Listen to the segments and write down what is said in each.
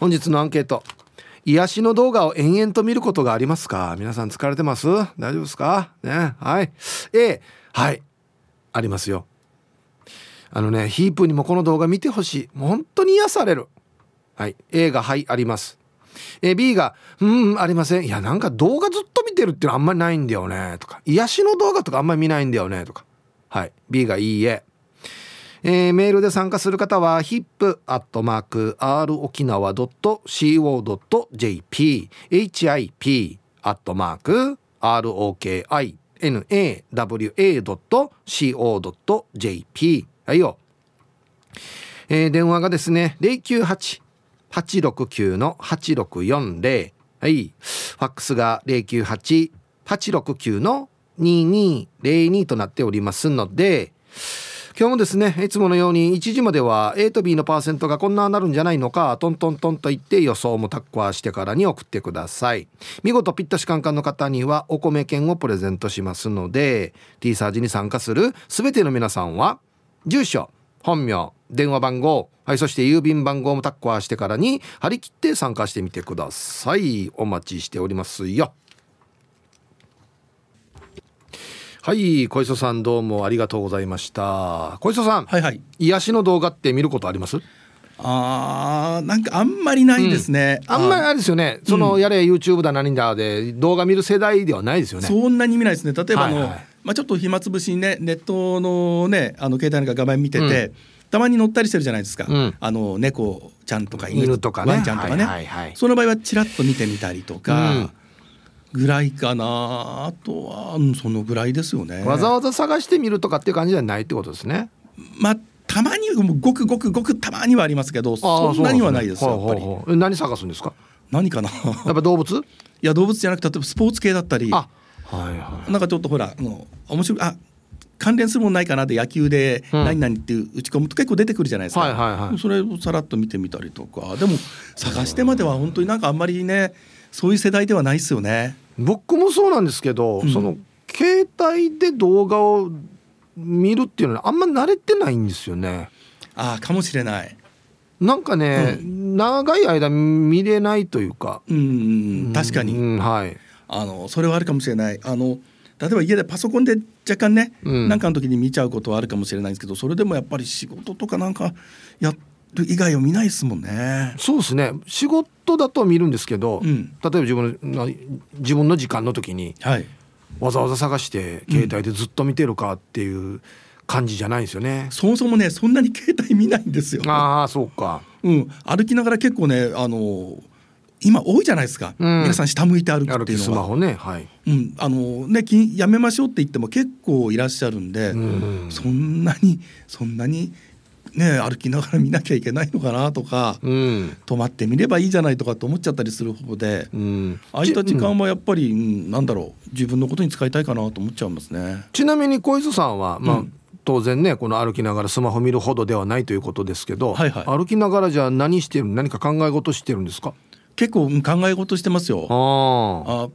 本日のアンケート。癒しの動画を延々と見ることがありますか？皆さん疲れてます？大丈夫ですか？ねはい。A はい。ありますよ。あのねヒープにもこの動画見てほしい。もう本当に癒される。はい。A がはいあります。え B が「うんありません。いやなんか動画ずっと見てるっていうのあんまりないんだよね」とか「癒しの動画とかあんまり見ないんだよね」とか。はい。B がいいえ。えー、メールで参加する方は hip.r 沖縄 .co.jp hip アットマーク ROKINAWA.co.jp はいよ、えー、電話がですね098-869の8640はい。ファックスが098-869の2202となっておりますので今日もですねいつものように1時までは A と B のパーセントがこんななるんじゃないのかトントントンと言って予想もタッコアしてからに送ってください。見事ピッタシカンカンの方にはお米券をプレゼントしますので T サージに参加する全ての皆さんは住所本名電話番号はいそして郵便番号もタッコアしてからに張り切って参加してみてください。お待ちしておりますよ。はい小磯さんどうもありがとうございました。小磯さんはいはい。癒しの動画って見ることあります？あーなんかあんまりないですね、あんまりあれですよね。その、やれ YouTube だ何だで動画見る世代ではないですよね。そんなに見ないですね。例えばあの、はいはい。まあ、ちょっと暇つぶしにねネットのねあの携帯なんか画面見てて、たまに乗ったりしてるじゃないですか、うん。あの猫ちゃんとか犬とかね。ワンちゃんとかね、はいはいはいその場合はちらっと見てみたりとか、うんぐらいかなあとは、うんそのぐらいですよね。わざわざ探してみるとかっていう感じじゃないってことですね。まあたまにごくごくごくたまにはありますけどそんなにはないですよやっぱり。何探すんですか？何かな？やっぱ動物？いや動物じゃなくて例えばスポーツ系だったり。あはいはなんかちょっとほらあの面白いあ関連するもんないかなで野球でうん。何々っていう打ち込むと結構出てくるじゃないですか、はいはいはい。それをさらっと見てみたりとか。でも探してまでは本当になんかあんまりねそういう世代ではないですよね。僕もそうなんですけど、うん。その携帯で動画を見るっていうのはあんま慣れてないんですよね。ああかもしれない。なんかね、長い間見れないというか。うん確かうにん。はい。あのそれはあるかもしれない。あの例えば家でパソコンで若干ね、うん。なんかの時に見ちゃうことはあるかもしれないんですけどそれでもやっぱり仕事とかなんかやる以外を見ないですもんね。そうですね仕事だと見るんですけど、うん例えば自分の自分の時間の時にはいわざわざ探して携帯でずっと見てるかっていう感じじゃないんですよね。そもそもねそんなに携帯見ないんですよ。ああそうか。うん、歩きながら結構ねあの今多いじゃないですか、うん皆さん下向いて歩くっていうのは。スマホねはい。うん、あのねきやめましょうって言っても結構いらっしゃるんで、うんそんなにそんなにね歩きながら見なきゃいけないのかなとか、うん止まってみればいいじゃないとかって思っちゃったりする方で、うん。空いた時ち間はやっぱり、うんなんだろう自分のことに使いたいかなと思っちゃいますね。ちなみに小磯さんは、まあうん当然ねこの歩きながらスマホ見るほどではないということですけど、はいはい歩きながらじゃあ何してる何か考え事してるんですか？結構うん考え事してますよ。あ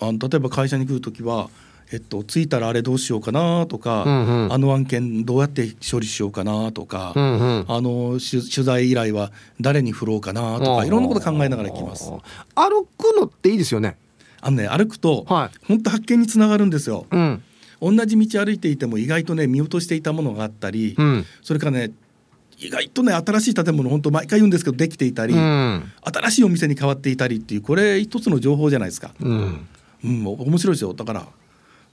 あ例えば会社に来る時は、えっと、着いたらあれどうしようかなとか、うんうん。あの案件どうやって処理しようかなとか、うんうん。あのし取材依頼は誰に振ろうかなとかいろんなこと考えながら行きます。歩くのっていいですよね。あのね歩くと、はい。本当発見につながるんですよ。うん。同じ道歩いていても意外とね見落としていたものがあったり、うん。それからね意外とね新しい建物本当毎回言うんですけどできていたり、うん。新しいお店に変わっていたりっていうこれ一つの情報じゃないですか。うん。うん、面白いですよ。だから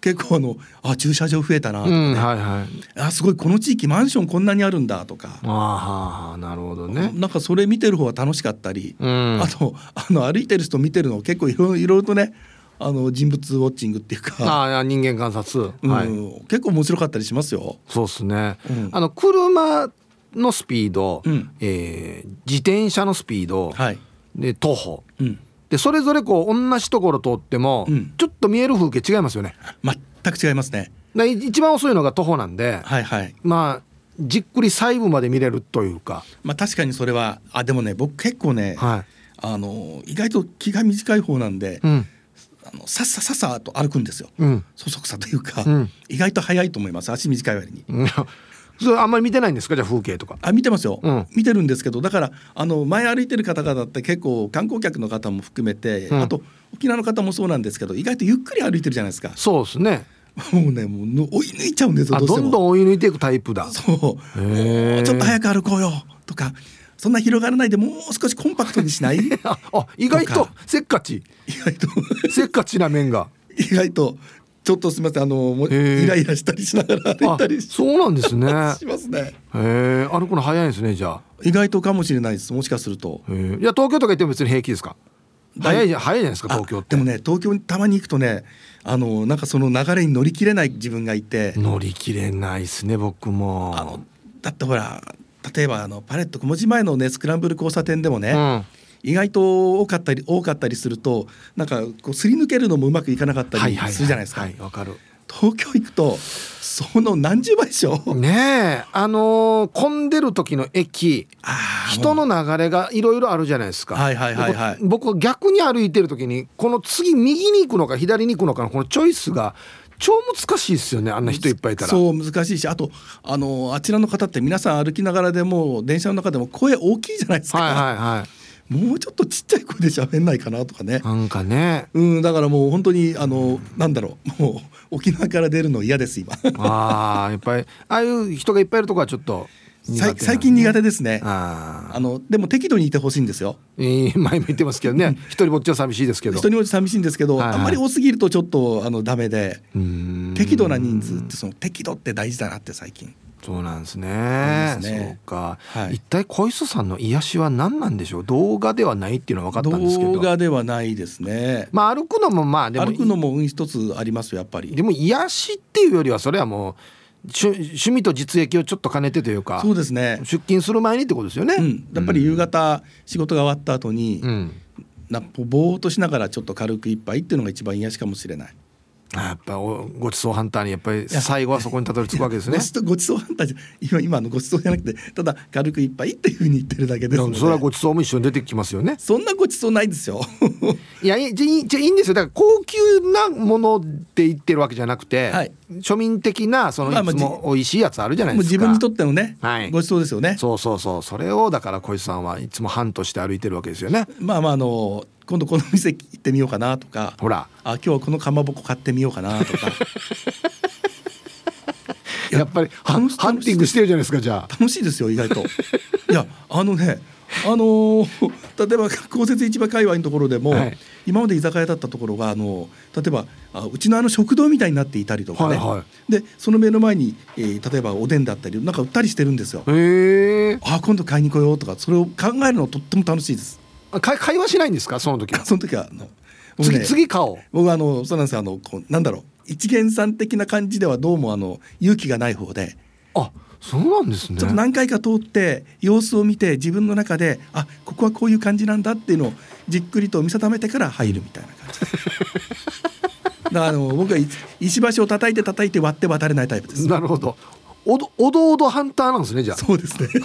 結構あのあ駐車場増えたなとかね、うんはいはい。あすごいこの地域マンションこんなにあるんだとか、ああはあなるほどね。なんかそれ見てる方が楽しかったり、うん。あとあの歩いてる人見てるの結構いろいろとねあの人物ウォッチングっていうか、ああ人間観察、うんはい。結構面白かったりしますよ。そうですね、うん。あの車のスピード、うん。えー自転車のスピード、はい、で徒歩。うん、でそれぞれこう同じところ通っても、うん。ちょっと見える風景違いますよね。全く違いますね。一番遅いのが徒歩なんで、はいはい。まあじっくり細部まで見れるというか。まあ確かにそれはあでもね僕結構ね、はい。あの意外と気が短い方なんで、うん。あのさっささっさと歩くんですよ。うん。そそくさというか、うん。意外と早いと思います。足短い割に。うんそれあんまり見てないんですか？じゃあ風景とか。あ見てますよ、うん。見てるんですけどだからあの前歩いてる方々って結構観光客の方も含めて、うん。あと沖縄の方もそうなんですけど意外とゆっくり歩いてるじゃないですか。そうですね。もうねもうの追い抜いちゃうんですよあどうしても。どんどん追い抜いていくタイプだ。そう。もうちょっと早く歩こうよとかそんな広がらないでもう少しコンパクトにしない？意 ああ意外とせっかち。外と。せっかちな面が。意外とちょっとすみませんあのもイライラしたりしながら歩いあたりしそうなんですね。しますね。へえ。歩くの早いんですねじゃあ。意外とかもしれないですもしかすると。いや東京とか行っても別に平気ですか？早いじゃ早いじゃないですか東京って。あでもね東京にたまに行くとねあのなんかその流れに乗り切れない自分がいて、乗り切れないですね僕も。あのだってほら例えばあのパレット小文字前のねスクランブル交差点でもね、うん意外と多かったり多かったりするとなんかこうすり抜けるのもうまくいかなかったりするじゃないですか、はいわかる東京行くとその何十倍でしょ、ねえあのー混んでる時の駅人の流れがいろいろあるじゃないですか。はいはいはいはい僕逆に歩いてる時にこの次右に行くのか左に行くのかのこのチョイスが超難しいですよねあんな人いっぱいいたら。そう難しいしあとあのあちらの方って皆さん歩きながらでも電車の中でも声大きいじゃないですか、はいはいはい。もうちょっとちっちゃい声で喋んないかなとかね。なんかね。うんだからもう本当にあのなんだろう。もう沖縄から出るの嫌です今。ああやっぱりああいう人がいっぱいいるとこはちょっとね最最近苦手ですね。あああのでも適度にいてほしいんですよ。えー前も言ってますけどね。一人ぼっちは寂しいですけど。人によって寂しいんですけど、はいはい。あんまり多すぎるとちょっとあのダメで。適度な人数ってその適度って大事だなって最近そうなんですね。ねそうか、はい一体小磯さんの癒しは何なんでしょう？動画ではないっていうのは分かったんですけど。動画ではないですねまあ歩くのもまあでも歩くのも運一つありますよやっぱりでも癒しっていうよりはそれはもう趣趣味と実益をちょっと兼ねてというかそうですね出勤する前にってことですよね。うん、やっぱり夕方仕事が終わった後に、うんなぼーっとしながらちょっと軽く一杯っていうのが一番癒しかもしれない。あやっぱおごちそうハンターにやっぱり最後はそこにたどり着くわけですねご。ちそうごちそうハンターじゃ今今のごちそうじゃなくてただ軽く一杯っていうふうに言ってるだけですのでそれはごちそうも一緒に出てきますよね。そんなごちそうないですよ。いやじゃあいいじゃあいいんですよだから高級なものって言ってるわけじゃなくて、はい庶民的なそのいつも美味しいやつあるじゃないですか。自分にとってのね、はいごちそうですよね。そうそうそうそれをだから小石さんはいつも班として歩いてるわけですよね。まあまああの今度この店行ってみようかなとか、ほらあ今日はこのかまぼこ買ってみようかなとか。い ややっぱりハンハンティングしてるじゃないですかじゃあ。楽しいですよ意外と。いやあのねあのー例えば公設市場界隈のところでも、はい今まで居酒屋だったところがあの例えばあうちのあの食堂みたいになっていたりとかね、はいはでその目の前に、えー例えばおでんだったりなんか売ったりしてるんですよ。あ今度買いに来ようとかそれを考えるのとっても楽しいです。あ会会話しないんですか？その時は。その時はあの僕次ね次買おう。僕はあのそうなんですよ。あのこうなんだろう。一元さん的な感じではどうもあの勇気がない方で。あそうなんですね。ちょっと何回か通って様子を見て自分の中であここはこういう感じなんだっていうのをじっくりと見定めてから入るみたいな感じ。で すだからあの僕はい石橋を叩いて叩いて割って渡れないタイプです。なるほど。おどおどおどハンターなんですねじゃあ。そうですね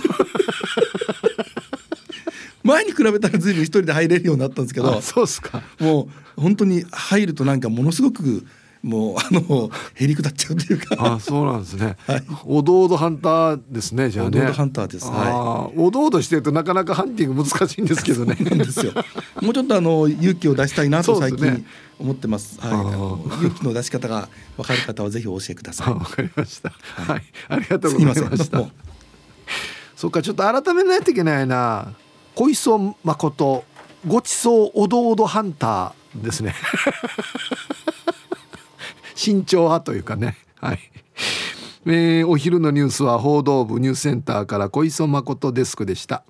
前に比べたら随分一人で入れるようになったんですけどあそうですか。もう本当に入るとなんかものすごくもうあのへりくだっちゃうというか。あそうなんですね、はい。おどおどハンターですねじゃあね。おどおどハンターです。はい。おどおどしてるとなかなかハンティング難しいんですけどね。なんですよ。もうちょっとあの勇気を出したいなと最近思ってます。はい、あー。あの勇気の出し方が分かる方はぜひお教えくださあ わかりました。はい、ありがとい。う。ございました。そっかちょっと改めないといけないな小磯誠ごちそうおどおどハンターですね。慎重派というかね。はい、えーお昼のニュースは報道部ニュースセンターから小磯誠デスクでした。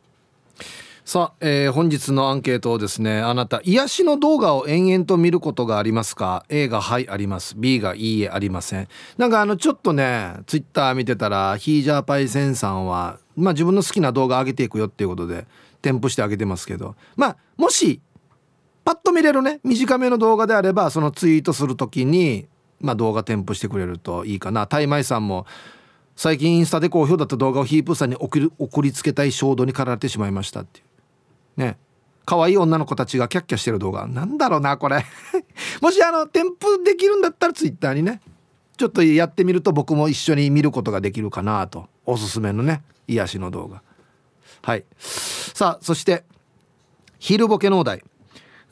さあ、えー本日のアンケートをですねあなた癒しの動画を延々と見ることがありますか？A がはいあります。B がいいえありません。なんかあのちょっとねツイッター見てたらヒージャーパイセンさんはまあ自分の好きな動画上げていくよっていうことで添付してあげてますけど。まあもしパッと見れるね短めの動画であればそのツイートするときに、まあ、動画添付してくれるといいかな。タイマイさんも最近インスタで好評だった動画をヒープーさんに送り送りつけたい衝動に駆られてしまいましたっていう。ね。可愛い女の子たちがキャッキャしてる動画。なんだろうなこれ。もしあの添付できるんだったらツイッターにねちょっとやってみると僕も一緒に見ることができるかなと。おすすめのね癒しの動画。はい。さあそして昼ボケのお題、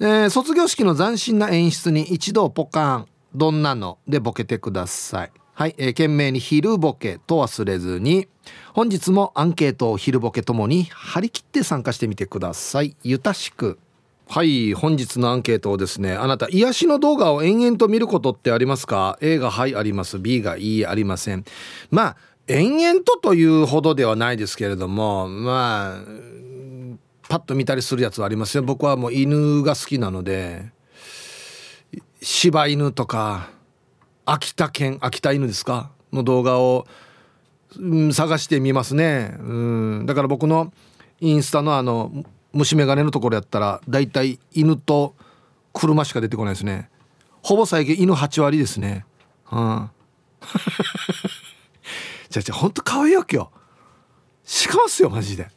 えー、卒業式の斬新な演出に一度ポカーン。どんなのでボケてください。はい、えー、懸命に昼ボケと忘れずに本日もアンケートを昼ボケともに張り切って参加してみてください。ゆたしく。はい本日のアンケートをですねあなた癒しの動画を延々と見ることってありますか？A がはいあります。B がいいありません。まあ延々とというほどではないですけれどもまあパッと見たりするやつはありますよ。僕はもう犬が好きなので柴犬とか秋田県秋田犬ですか？の動画を、うん、探してみますね、うん、だから僕のインスタのあの虫眼鏡のところやったらだいたい犬と車しか出てこないですね。ほぼ最近犬8割ですね。うん。じゃじゃほんと可愛いわけよ。しかますよマジで。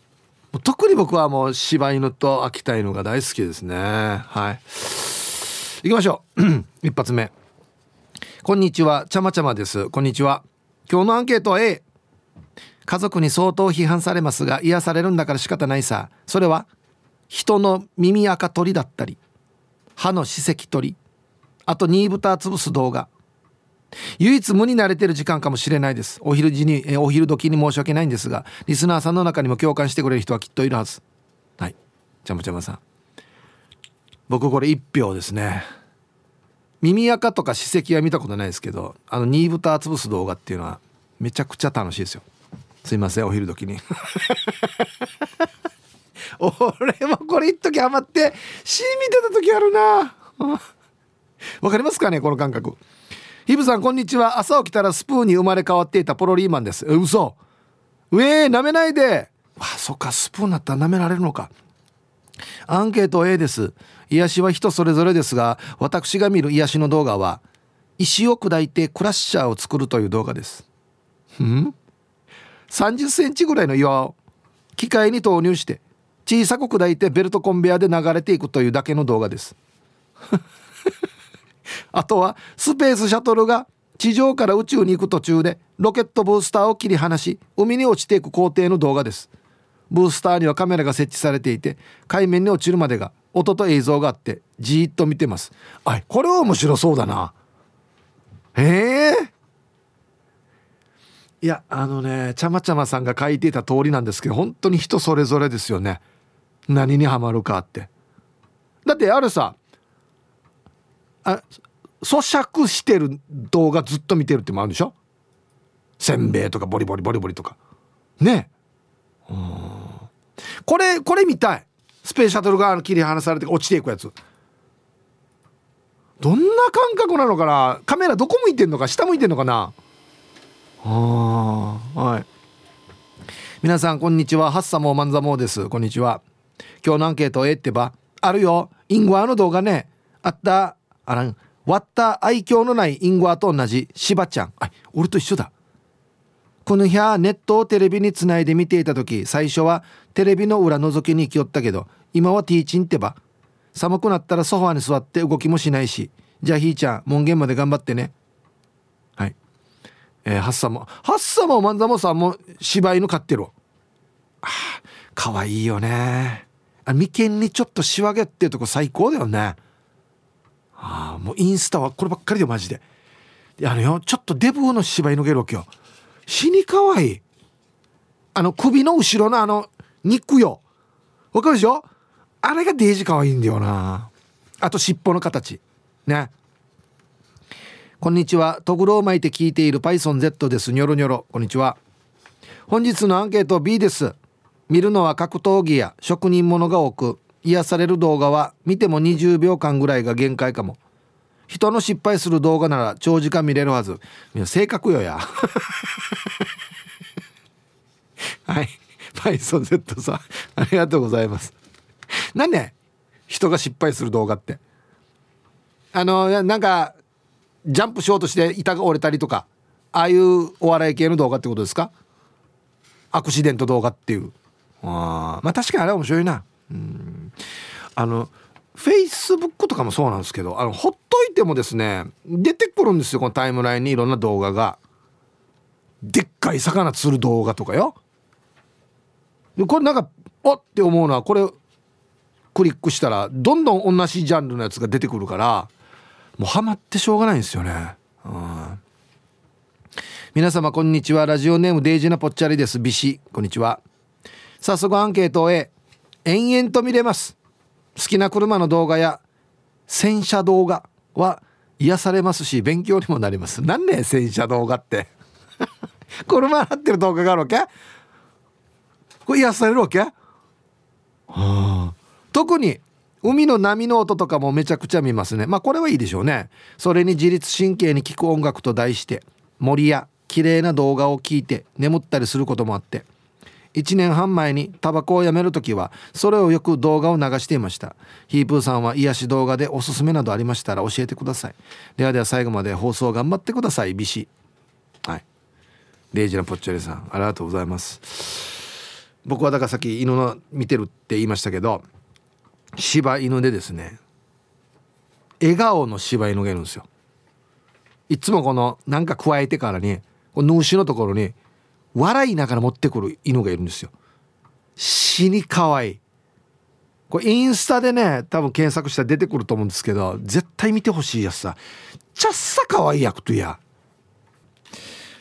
特に僕はもう柴犬と秋田犬が大好きですね。はい。行きましょう。一発目。こんにちは。ちゃまちゃまです。こんにちは。今日のアンケートは A 家族に相当批判されますが癒されるんだから仕方ないさ。それは人の耳垢取りだったり歯の歯石取り。あとニーブター潰す動画。唯一無に慣れてる時間かもしれないです。お昼時にえお昼時に申し訳ないんですがリスナーさんの中にも共感してくれる人はきっといるはず。はい。ちゃまちゃまさん。僕これ1票ですね。耳垢とか歯石は見たことないですけどあのニーブター潰す動画っていうのはめちゃくちゃ楽しいですよ。すいませんお昼時に。俺もこれ一時ハマって C 見てた時あるな。わかりますかねこの感覚。ヒブさんこんにちは。朝起きたらスプーンに生まれ変わっていたポロリーマンです。え嘘。うえー、舐めないで。あそっかスプーンだったら舐められるのか。アンケート A です。癒しは人それぞれですが私が見る癒しの動画は石を砕いてクラッシャーを作るという動画です。ん？30センチぐらいの岩を機械に投入して小さく砕いてベルトコンベヤで流れていくというだけの動画です。あとはスペースシャトルが地上から宇宙に行く途中でロケットブースターを切り離し海に落ちていく工程の動画です。ブースターにはカメラが設置されていて海面に落ちるまでが音と映像があってじーっと見てます。あこれは面白そうだな。へえいやあのねちゃまちゃまさんが書いていた通りなんですけど本当に人それぞれですよね。何にはまるかって。だってあるさあ咀嚼してる動画ずっと見てるってもあるでしょ？せんべいとかボリボリボリボリとか。ね。これこれ見たい。スペースシャトルが切り離されて落ちていくやつ。どんな感覚なのかな？カメラどこ向いてんのか？下向いてんのかな？あはい。皆さんこんにちは。ハッサモーマンザモーです。こんにちは。今日のアンケートえってば？あるよ。インゴアの動画ね。あった。あらん。割った愛嬌のないインゴアと同じ。しばちゃん。あ俺と一緒だ。この日はネットをテレビにつないで見ていた時最初はテレビの裏覗きに行きよったけど今はティーチンってば。寒くなったらソファに座って動きもしないし。じゃあひーちゃん門限まで頑張ってね。はい。えー、ハッサもハッサもマンザモさんも柴犬飼ってるあかわいいよね。あ眉間にちょっとしわげっていうとこ最高だよね。ああもうインスタはこればっかりでマジで。あのよちょっとデブの柴犬がいるわけよ。死にかわいい。あの首の後ろのあの肉よ。わかるでしょ？あれがデージかわいいんだよな。あと尻尾の形。ね。こんにちは。トグロを巻いて聞いている PythonZ です。ニョロニョロ。こんにちは。本日のアンケート B です。見るのは格闘技や職人ものが多く。癒される動画は見ても20秒間ぐらいが限界かも。人の失敗する動画なら長時間見れるはず。性格よや。はい。パイソン Z さんありがとうございます。なんで人が失敗する動画って？あのなんかジャンプしようとして板が折れたりとかああいうお笑い系の動画ってことですか？アクシデント動画っていう。あまあ確かにあれは面白いな。うん。あのフェイスブックとかもそうなんですけどあのほっといてもですね出てくるんですよこのタイムラインにいろんな動画が。でっかい魚釣る動画とかよ。でこれなんかおって思うのはこれクリックしたらどんどん同じジャンルのやつが出てくるからもうハマってしょうがないんですよね。うん。皆様こんにちは。ラジオネームデイジーなぽっちゃりです。ビシ。こんにちは。早速アンケートへ。延々と見れます。好きな車の動画や洗車動画は癒されますし勉強にもなります。何ね洗車動画って。車洗ってる動画があるわけ？これ癒されるわけ、はあ、特に海の波の音とかもめちゃくちゃ見ますね。まあこれはいいでしょうね。それに自律神経に効く音楽と題して森や綺麗な動画を聞いて眠ったりすることもあって1年半前にタバコをやめる時はそれをよく動画を流していました。ヒープーさんは癒し動画でおすすめなどありましたら教えてください。ではでは最後まで放送頑張ってください。ビシ。はい。レイジのぽっちゃりさんありがとうございます。僕はだからさっき犬の見てるって言いましたけど柴犬でですね笑顔の柴犬がいるんですよ。いつもこのなんか加えてからにこの主のところに笑いながら持ってくる犬がいるんですよ。死に可愛い。これインスタでね多分検索したら出てくると思うんですけど絶対見てほしいやつさちゃっさ可愛いい役とや。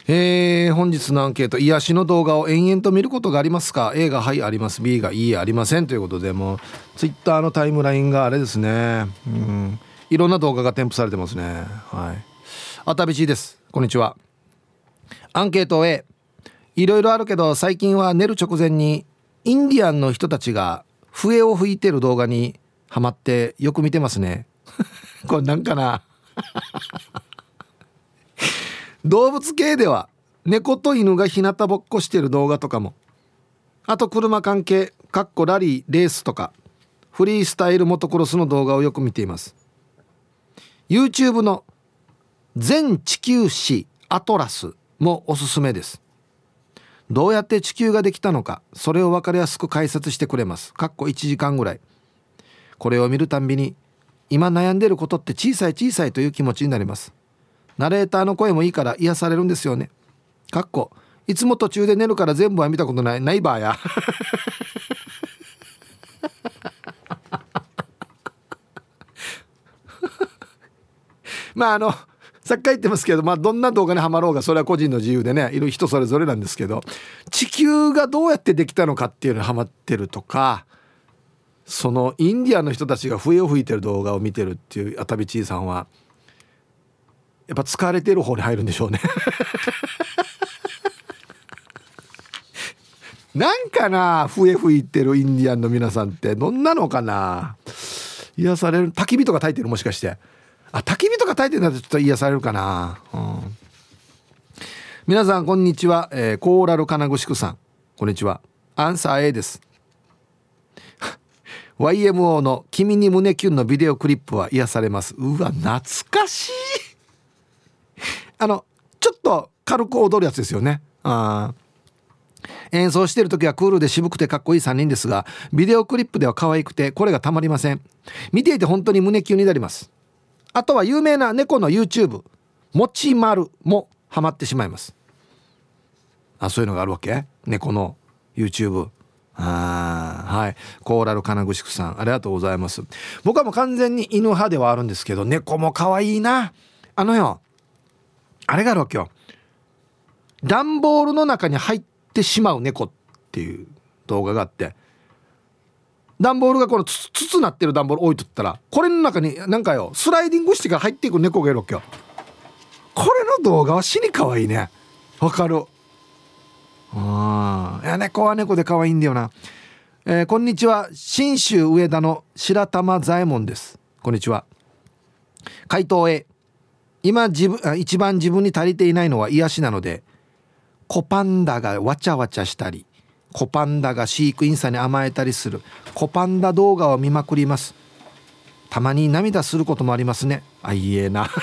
えー、本日のアンケート。癒しの動画を延々と見ることがありますか？A がはいあります。B がいいありません。ということでもう Twitter のタイムラインがあれですね。うん。いろんな動画が添付されてますね。はい。あたびちです。こんにちは。アンケート A いろいろあるけど最近は寝る直前にインディアンの人たちが笛を吹いてる動画にハマってよく見てますね。これなんかな？動物系では猫と犬が日向ぼっこしてる動画とかも。あと車関係かっこラリーレースとかフリースタイルモトクロスの動画をよく見ています。YouTube の全地球史アトラスもおすすめです。どうやって地球ができたのかそれを分かりやすく解説してくれます。かっこ1時間ぐらい。これを見るたんびに今悩んでることって小さい小さいという気持ちになります。ナレーターの声もいいから癒されるんですよね。かっこいつも途中で寝るから全部は見たことない。ないばや。まああのさっき言ってますけど、まあ、どんな動画にはまろうがそれは個人の自由でねいる人それぞれなんですけど地球がどうやってできたのかっていうのにはまってるとかそのインディアンの人たちが笛を吹いてる動画を見てるっていう熱海ちいさんはやっぱ疲れてる方に入るんでしょうね。なんかな笛吹いてるインディアンの皆さんって。どんなのかな。癒される。焚き火とか焚いてるもしかして。あ焚き火とか焚いてるんだとちょっと癒されるかな、うん、皆さんこんにちは、えー、コーラル金具宿さん。こんにちは。アンサー A です。YMO の「君に胸キュン」のビデオクリップは癒されます。うわ懐かしい。あのちょっと軽く踊るやつですよね。あ演奏してる時はクールで渋くてかっこいい3人ですがビデオクリップでは可愛くてこれがたまりません。見ていて本当に胸キュンになります。あとは有名な猫の YouTube もちまるもハマってしまいます。あそういうのがあるわけ？猫の YouTube あはい。コーラル金具宿さんありがとうございます。僕はもう完全に犬派ではあるんですけど猫も可愛いな。あのよあれがあるわけよ。段ボールの中に入ってしまう猫っていう動画があって段ボールがこの筒なってる段ボール置いとったらこれの中になんかよスライディングしてから入っていく猫がいるわけよ。これの動画は死に可愛いね。わかる。あいや猫は猫で可愛いんだよな。えー、こんにちは。信州上田の白玉左衛門です。こんにちは。回答 A 今自分一番自分に足りていないのは癒しなので子パンダがわちゃわちゃしたり子パンダが飼育員さんに甘えたりする。子パンダ動画を見まくります。たまに涙することもありますね。あいえな。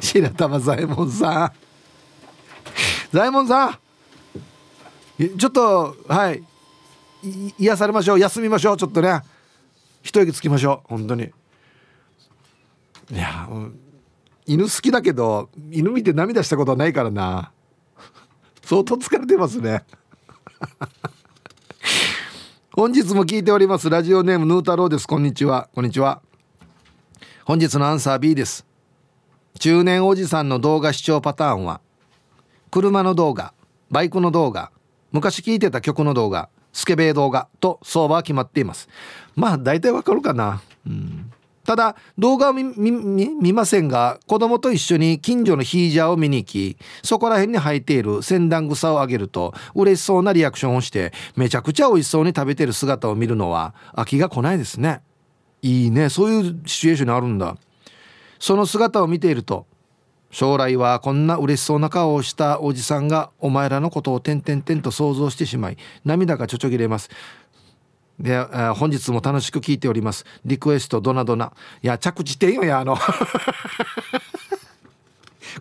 白玉左衛門さん。左衛門さん。ちょっとはい。癒されましょう。休みましょう。ちょっとね。一息つきましょう。本当に。いや犬好きだけど犬見て涙したことはないからな。相当疲れてますね。本日も聞いております。ラジオネームヌー太郎です。こんにちは。こんにちは。本日のアンサー B です。中年おじさんの動画視聴パターンは車の動画バイクの動画昔聴いてた曲の動画スケベ動画と相場は決まっています。まあ大体わかるかな。うん。ただ動画を見ませんが子供と一緒に近所のヒージャーを見に行きそこら辺に生えているセダン草をあげると嬉しそうなリアクションをしてめちゃくちゃ美味しそうに食べてる姿を見るのは飽きが来ないですね。いいね。そういうシチュエーションにあるんだ。その姿を見ていると将来はこんな嬉しそうな顔をしたおじさんがお前らのことを点々点と想像してしまい涙がちょちょぎれます。で、本日も楽しく聞いております。リクエストドナドナいや着地点よやあの。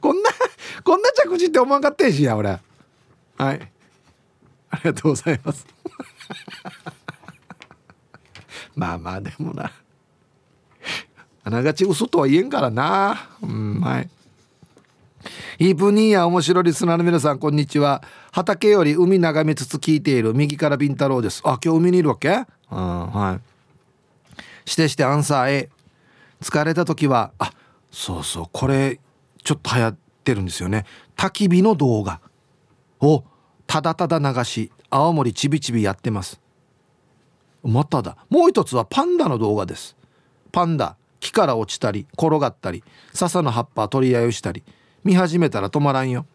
こんなこんな着地って思わんかったしや俺。はい。ありがとうございます。まあまあでもな。あながち嘘とは言えんからな。うんはい。イープニーや面白リスナーの皆さんこんにちは。畑より海眺めつつ聞いている。右からビンタロウです。あ今日海にいるわけ？うんはい。してしてアンサー A 疲れた時はあそうそうこれちょっと流行ってるんですよね。焚き火の動画。をただただ流し青森ちびちびやってます。まただ。もう一つはパンダの動画です。パンダ。木から落ちたり転がったり笹の葉っぱ取り合いをしたり。見始めたら止まらんよ。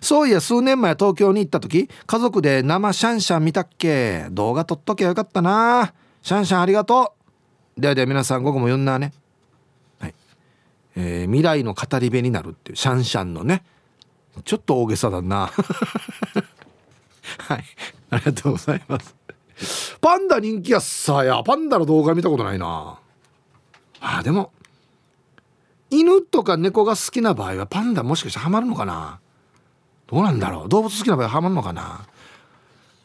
そういや数年前東京に行った時家族で生シャンシャン見たっけ。動画撮っときゃよかったな。シャンシャンありがとう。ではでは皆さん午後も読んだね。はい、えー、未来の語り部になるっていうシャンシャンのね。ちょっと大げさだな。はい。ありがとうございます。パンダ人気やっさや。パンダの動画見たことないな。あでも犬とか猫が好きな場合はパンダもしかしてハマるのかな？どうなんだろう？動物好きな場合はハマるのかな？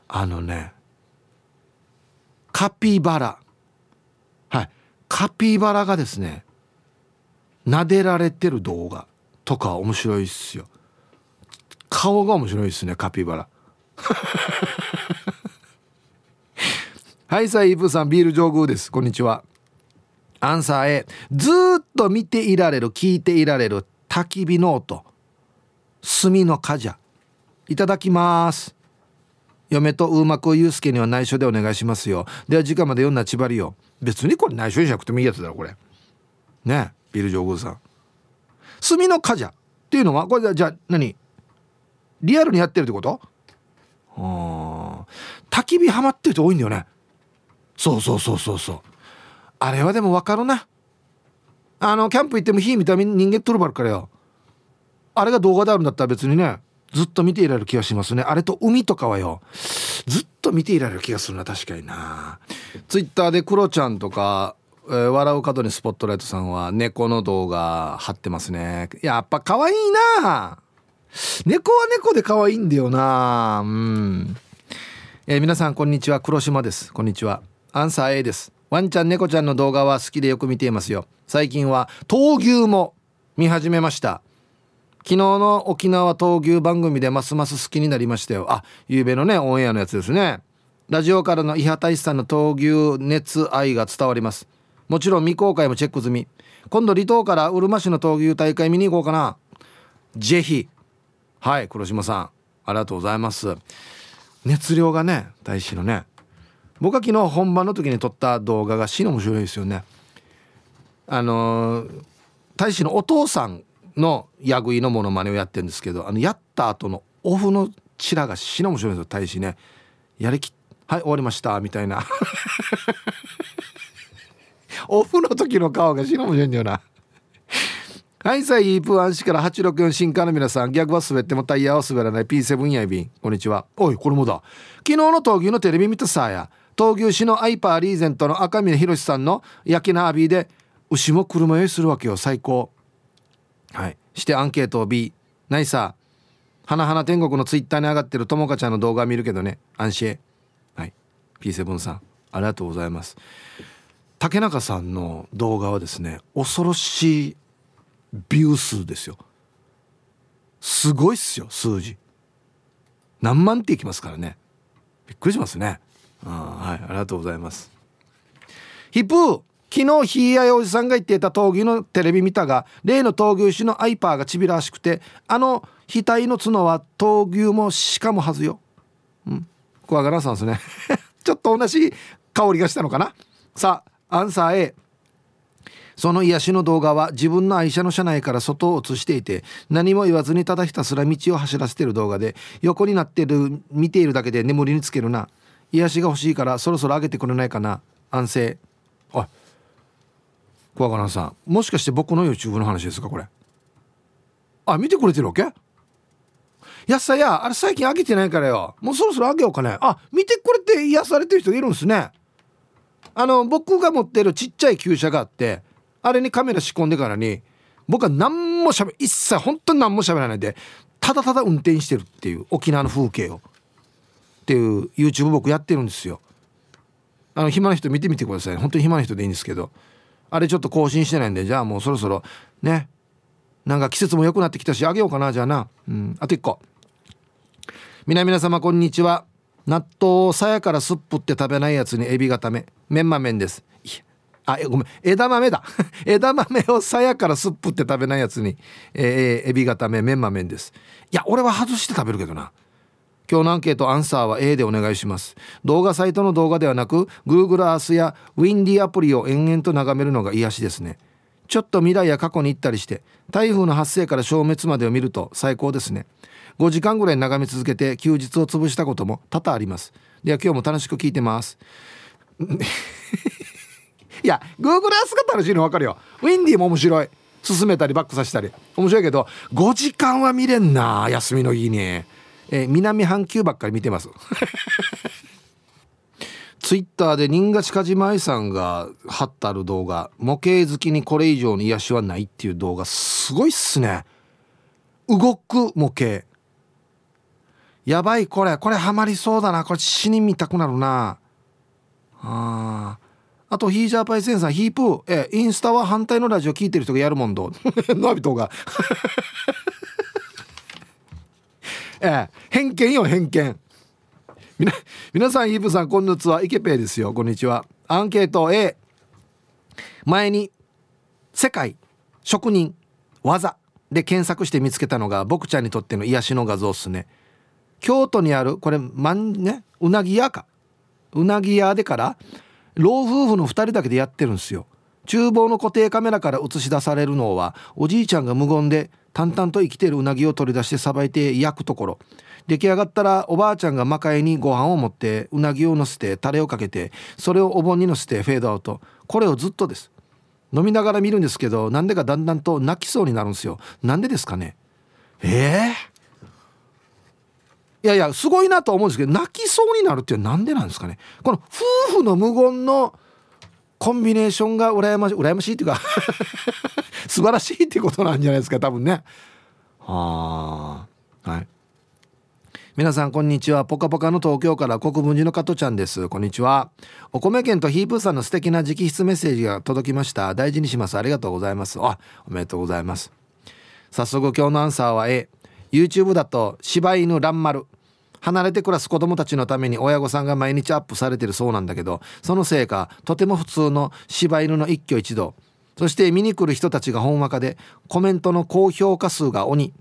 あのねカピバラ。はい。カピバラがですね撫でられてる動画とか面白いっすよ。顔が面白いっすねカピバラ。はいさあイープさんビール上宮です。こんにちは。アンサー A ずっと見ていられる聞いていられる焚き火の音炭の火事。いただきます。嫁とうまくゆうすけには内緒でお願いしますよ。では時間まで読んだ千葉りよ。別にこれ内緒にしなくてもいいやつだろこれ。ねビル上宮さん。炭の火事っていうのはこれじゃあ何？リアルにやってるってこと？あ焚き火ハマってる人多いんだよね。そうそうそうそうそう。あれはでも分かるな。あのキャンプ行っても火見た目人間取るばっからよ。あれが動画であるんだったら別にねずっと見ていられる気がしますね。あれと海とかはよ。ずっと見ていられる気がするな確かにな。ツイッターでクロちゃんとか、えー、笑う角にスポットライトさんは猫の動画貼ってますね。やっぱ可愛いな。猫は猫で可愛いんだよな。うん、えー、皆さんこんにちは。黒島です。こんにちは。アンサー A です。ワンちゃん猫ちゃんの動画は好きでよく見ていますよ。最近は闘牛も見始めました。昨日の沖縄闘牛番組でますます好きになりましたよ。あゆうべのねオンエアのやつですね。ラジオからの伊波大志さんの闘牛熱愛が伝わります。もちろん未公開もチェック済み。今度離島からうるま市の闘牛大会見に行こうかな。ぜひ。はい黒島さん。ありがとうございます。熱量がね大使のね。僕は昨日本番の時に撮った動画が死の面白いですよね。あの大使のお父さんのヤグイのものまねをやってるんですけどあのやった後のオフのチラが死の面白いんですよ大使ね。やりきはい終わりましたみたいな。オフの時の顔が死の面白いんだよな。はいさいイープアンシから864新刊の皆さん逆は滑ってもタイヤは滑らない P7 やいびん。こんにちは。おいこれもだ。昨日の闘牛のテレビ見たさや。闘牛士のアイパーリーゼントの赤嶺宏さんの焼きなアビーで牛も車酔いするわけよ最高。はい。してアンケートを B ないさ花々天国のツイッターに上がってるともかちゃんの動画見るけどね。安心はい。P7 さん。ありがとうございます。竹中さんの動画はですね恐ろしいビュー数ですよ。すごいっすよ数字。何万っていきますからね。びっくりしますね。はいありがとうございます。ヒップー昨日ひいやいおじさんが言っていた闘牛のテレビ見たが例の闘牛士のアイパーがちびらしくてあの額の角は闘牛もしかもはずよ。うん。怖がらさんですね。ちょっと同じ香りがしたのかな。さあアンサー A その癒しの動画は自分の愛車の車内から外を映していて何も言わずにただひたすら道を走らせてる動画で横になってる見ているだけで眠りにつけるな。癒しが欲しいからそろそろ上げてくれないかな。安静。あ小若さん。もしかして僕の YouTube の話ですかこれ。あ見てくれてるわけ？やっさやあれ最近上げてないからよ。もうそろそろ上げようかね。あ見てくれて癒されてる人いるんですね。あの僕が持ってるちっちゃい旧車があってあれにカメラ仕込んでからに僕は何もしゃべ一切本当に何もしゃべらないでただただ運転してるっていう沖縄の風景を。っていう YouTube 僕やってるんですよ。あの暇な人見てみてください。本当に暇な人でいいんですけど。あれちょっと更新してないんでじゃあもうそろそろね。なんか季節も良くなってきたしあげようかなじゃあな。うん。あと1個。皆皆様こんにちは。納豆をさやからすっぷって食べないやつにエビがため。メンマ麺です。あごめん。枝豆だ。枝豆をさやからすっぷって食べないやつに、えー、エビがためメンマ麺です。いや俺は外して食べるけどな。今日のアンケートアンサーは A でお願いします。動画サイトの動画ではなく Google Earth や Windy アプリを延々と眺めるのが癒しですね。ちょっと未来や過去に行ったりして台風の発生から消滅までを見ると最高ですね。5時間ぐらい眺め続けて休日を潰したことも多々あります。では今日も楽しく聞いてます。いや Google Earth が楽しいの分かるよ。ウィンディも面白い。進めたりバックさせたり。面白いけど5時間は見れんな休みの日に、えー、南半球ばっかり見てます。ツイッターで新賀近島愛さんが貼ってある動画模型好きにこれ以上の癒しはないっていう動画すごいっすね。動く模型。やばいこれこれハマりそうだな。これ死に見たくなるな。ああとヒージャーパイセンさんヒープー。えインスタは反対のラジオ聞いてる人がやるもんど。ノビトが。ええ。偏見よ偏見。みな皆さんヒープさんこんにちは。イケペイですよ。こんにちは。アンケート A 前に世界職人技で検索して見つけたのが僕ちゃんにとっての癒しの画像っすね。京都にあるこれまんねうなぎ屋か。うなぎ屋でから老夫婦の2人だけでやってるんですよ。厨房の固定カメラから映し出されるのはおじいちゃんが無言で淡々と生きてるうなぎを取り出してさばいて焼くところ。出来上がったらおばあちゃんが魔界にご飯を持ってうなぎをのせてタレをかけてそれをお盆にのせてフェードアウト。これをずっとです。飲みながら見るんですけどなんでかだんだんと泣きそうになるんですよ。なんでですかね。ええー？いやいやすごいなと思うんですけど泣きそうになるってなんでなんですかね。この夫婦の無言のコンビネーションが羨ましい羨ましいっていうか。素晴らしいってことなんじゃないですか多分ね。はあ。はい。皆さんこんにちは。ポカポカの東京から国分寺の加トちゃんです。こんにちは。お米券とヒープーさんの素敵な直筆メッセージが届きました。大事にします。ありがとうございます。あおめでとうございます。早速今日のアンサーは A YouTube だと柴犬蘭丸。離れて暮らす子供たちのために親御さんが毎日アップされてるそうなんだけどそのせいかとても普通の柴犬の一挙一動。そして見に来る人たちが本若でコメントの高評価数が鬼。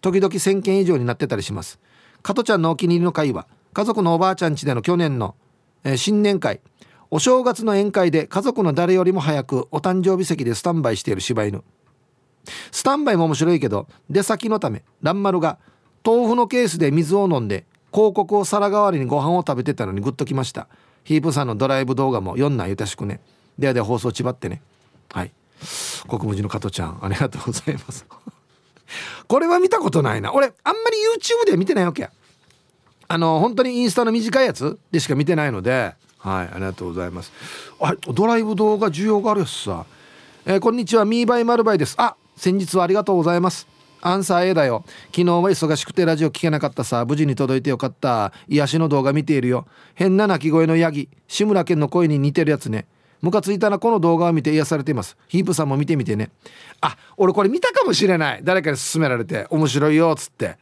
時々1000件以上になってたりします。加トちゃんのお気に入りの会は家族のおばあちゃん家での去年の、えー、新年会。お正月の宴会で家族の誰よりも早くお誕生日席でスタンバイしている柴犬。スタンバイも面白いけど出先のため蘭丸が豆腐のケースで水を飲んで広告を皿代わりにご飯を食べてたのにグッときました。ヒープさんのドライブ動画も読んなゆたしくね。ではでは放送ちばってね。はい。国務寺の加トちゃんありがとうございます。これは見たことないな。俺あんまり YouTube で見てないわけあの本当にインスタの短いやつでしか見てないのではいありがとうございます。あドライブ動画需要があるやつさ。えー、こんにちは。ミーバイマルバイです。あ先日はありがとうございます。アンサー A だよ。昨日は忙しくてラジオ聞けなかったさ。無事に届いてよかった。癒しの動画見ているよ。変な鳴き声のヤギ。志村けんの声に似てるやつね。ムカついたらこの動画を見て癒されています。ヒープさんも見てみてね。あ俺これ見たかもしれない。誰かに勧められて面白いよっつって。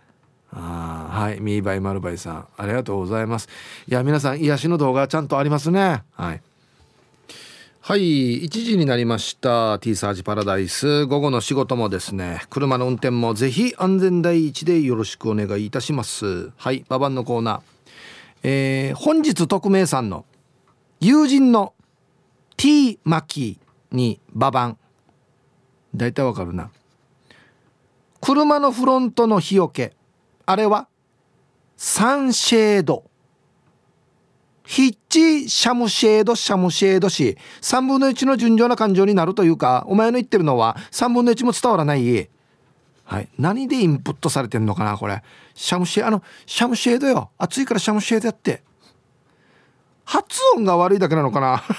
ああはい。ミーバイマルバイさん。ありがとうございます。いや皆さん癒しの動画ちゃんとありますね。はい。はい1時になりました。T サージパラダイス。午後の仕事もですね。車の運転もぜひ安全第一でよろしくお願いいたします。はいババンのコーナー。えー、本日匿名さんの友人の T マキにババン。大体わかるな。車のフロントの日よけ。あれはサンシェード。ヒッチシャムシェードシャムシェードし3分の1の順調な感情になるというかお前の言ってるのは3分の1も伝わらない。はい。何でインプットされてんのかなこれ。シャムシェードあのシャムシェードよ。暑いからシャムシェードやって。発音が悪いだけなのかな？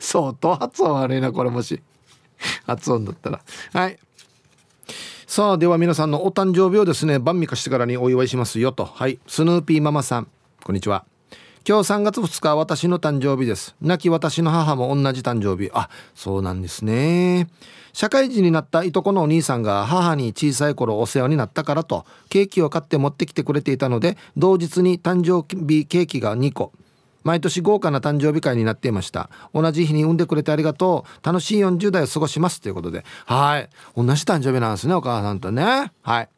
相当発音悪いなこれもし。発音だったら。はい。さあでは皆さんのお誕生日をですね晩味化してからにお祝いしますよと。はい。スヌーピーママさん。こんにちは。今日3月2日私の誕生日です。亡き私の母も同じ誕生日。あそうなんですね。社会人になったいとこのお兄さんが母に小さい頃お世話になったからとケーキを買って持ってきてくれていたので同日に誕生日ケーキが2個。毎年豪華な誕生日会になっていました。同じ日に産んでくれてありがとう。楽しい40代を過ごしますということで。はい。同じ誕生日なんですねお母さんとね。はい。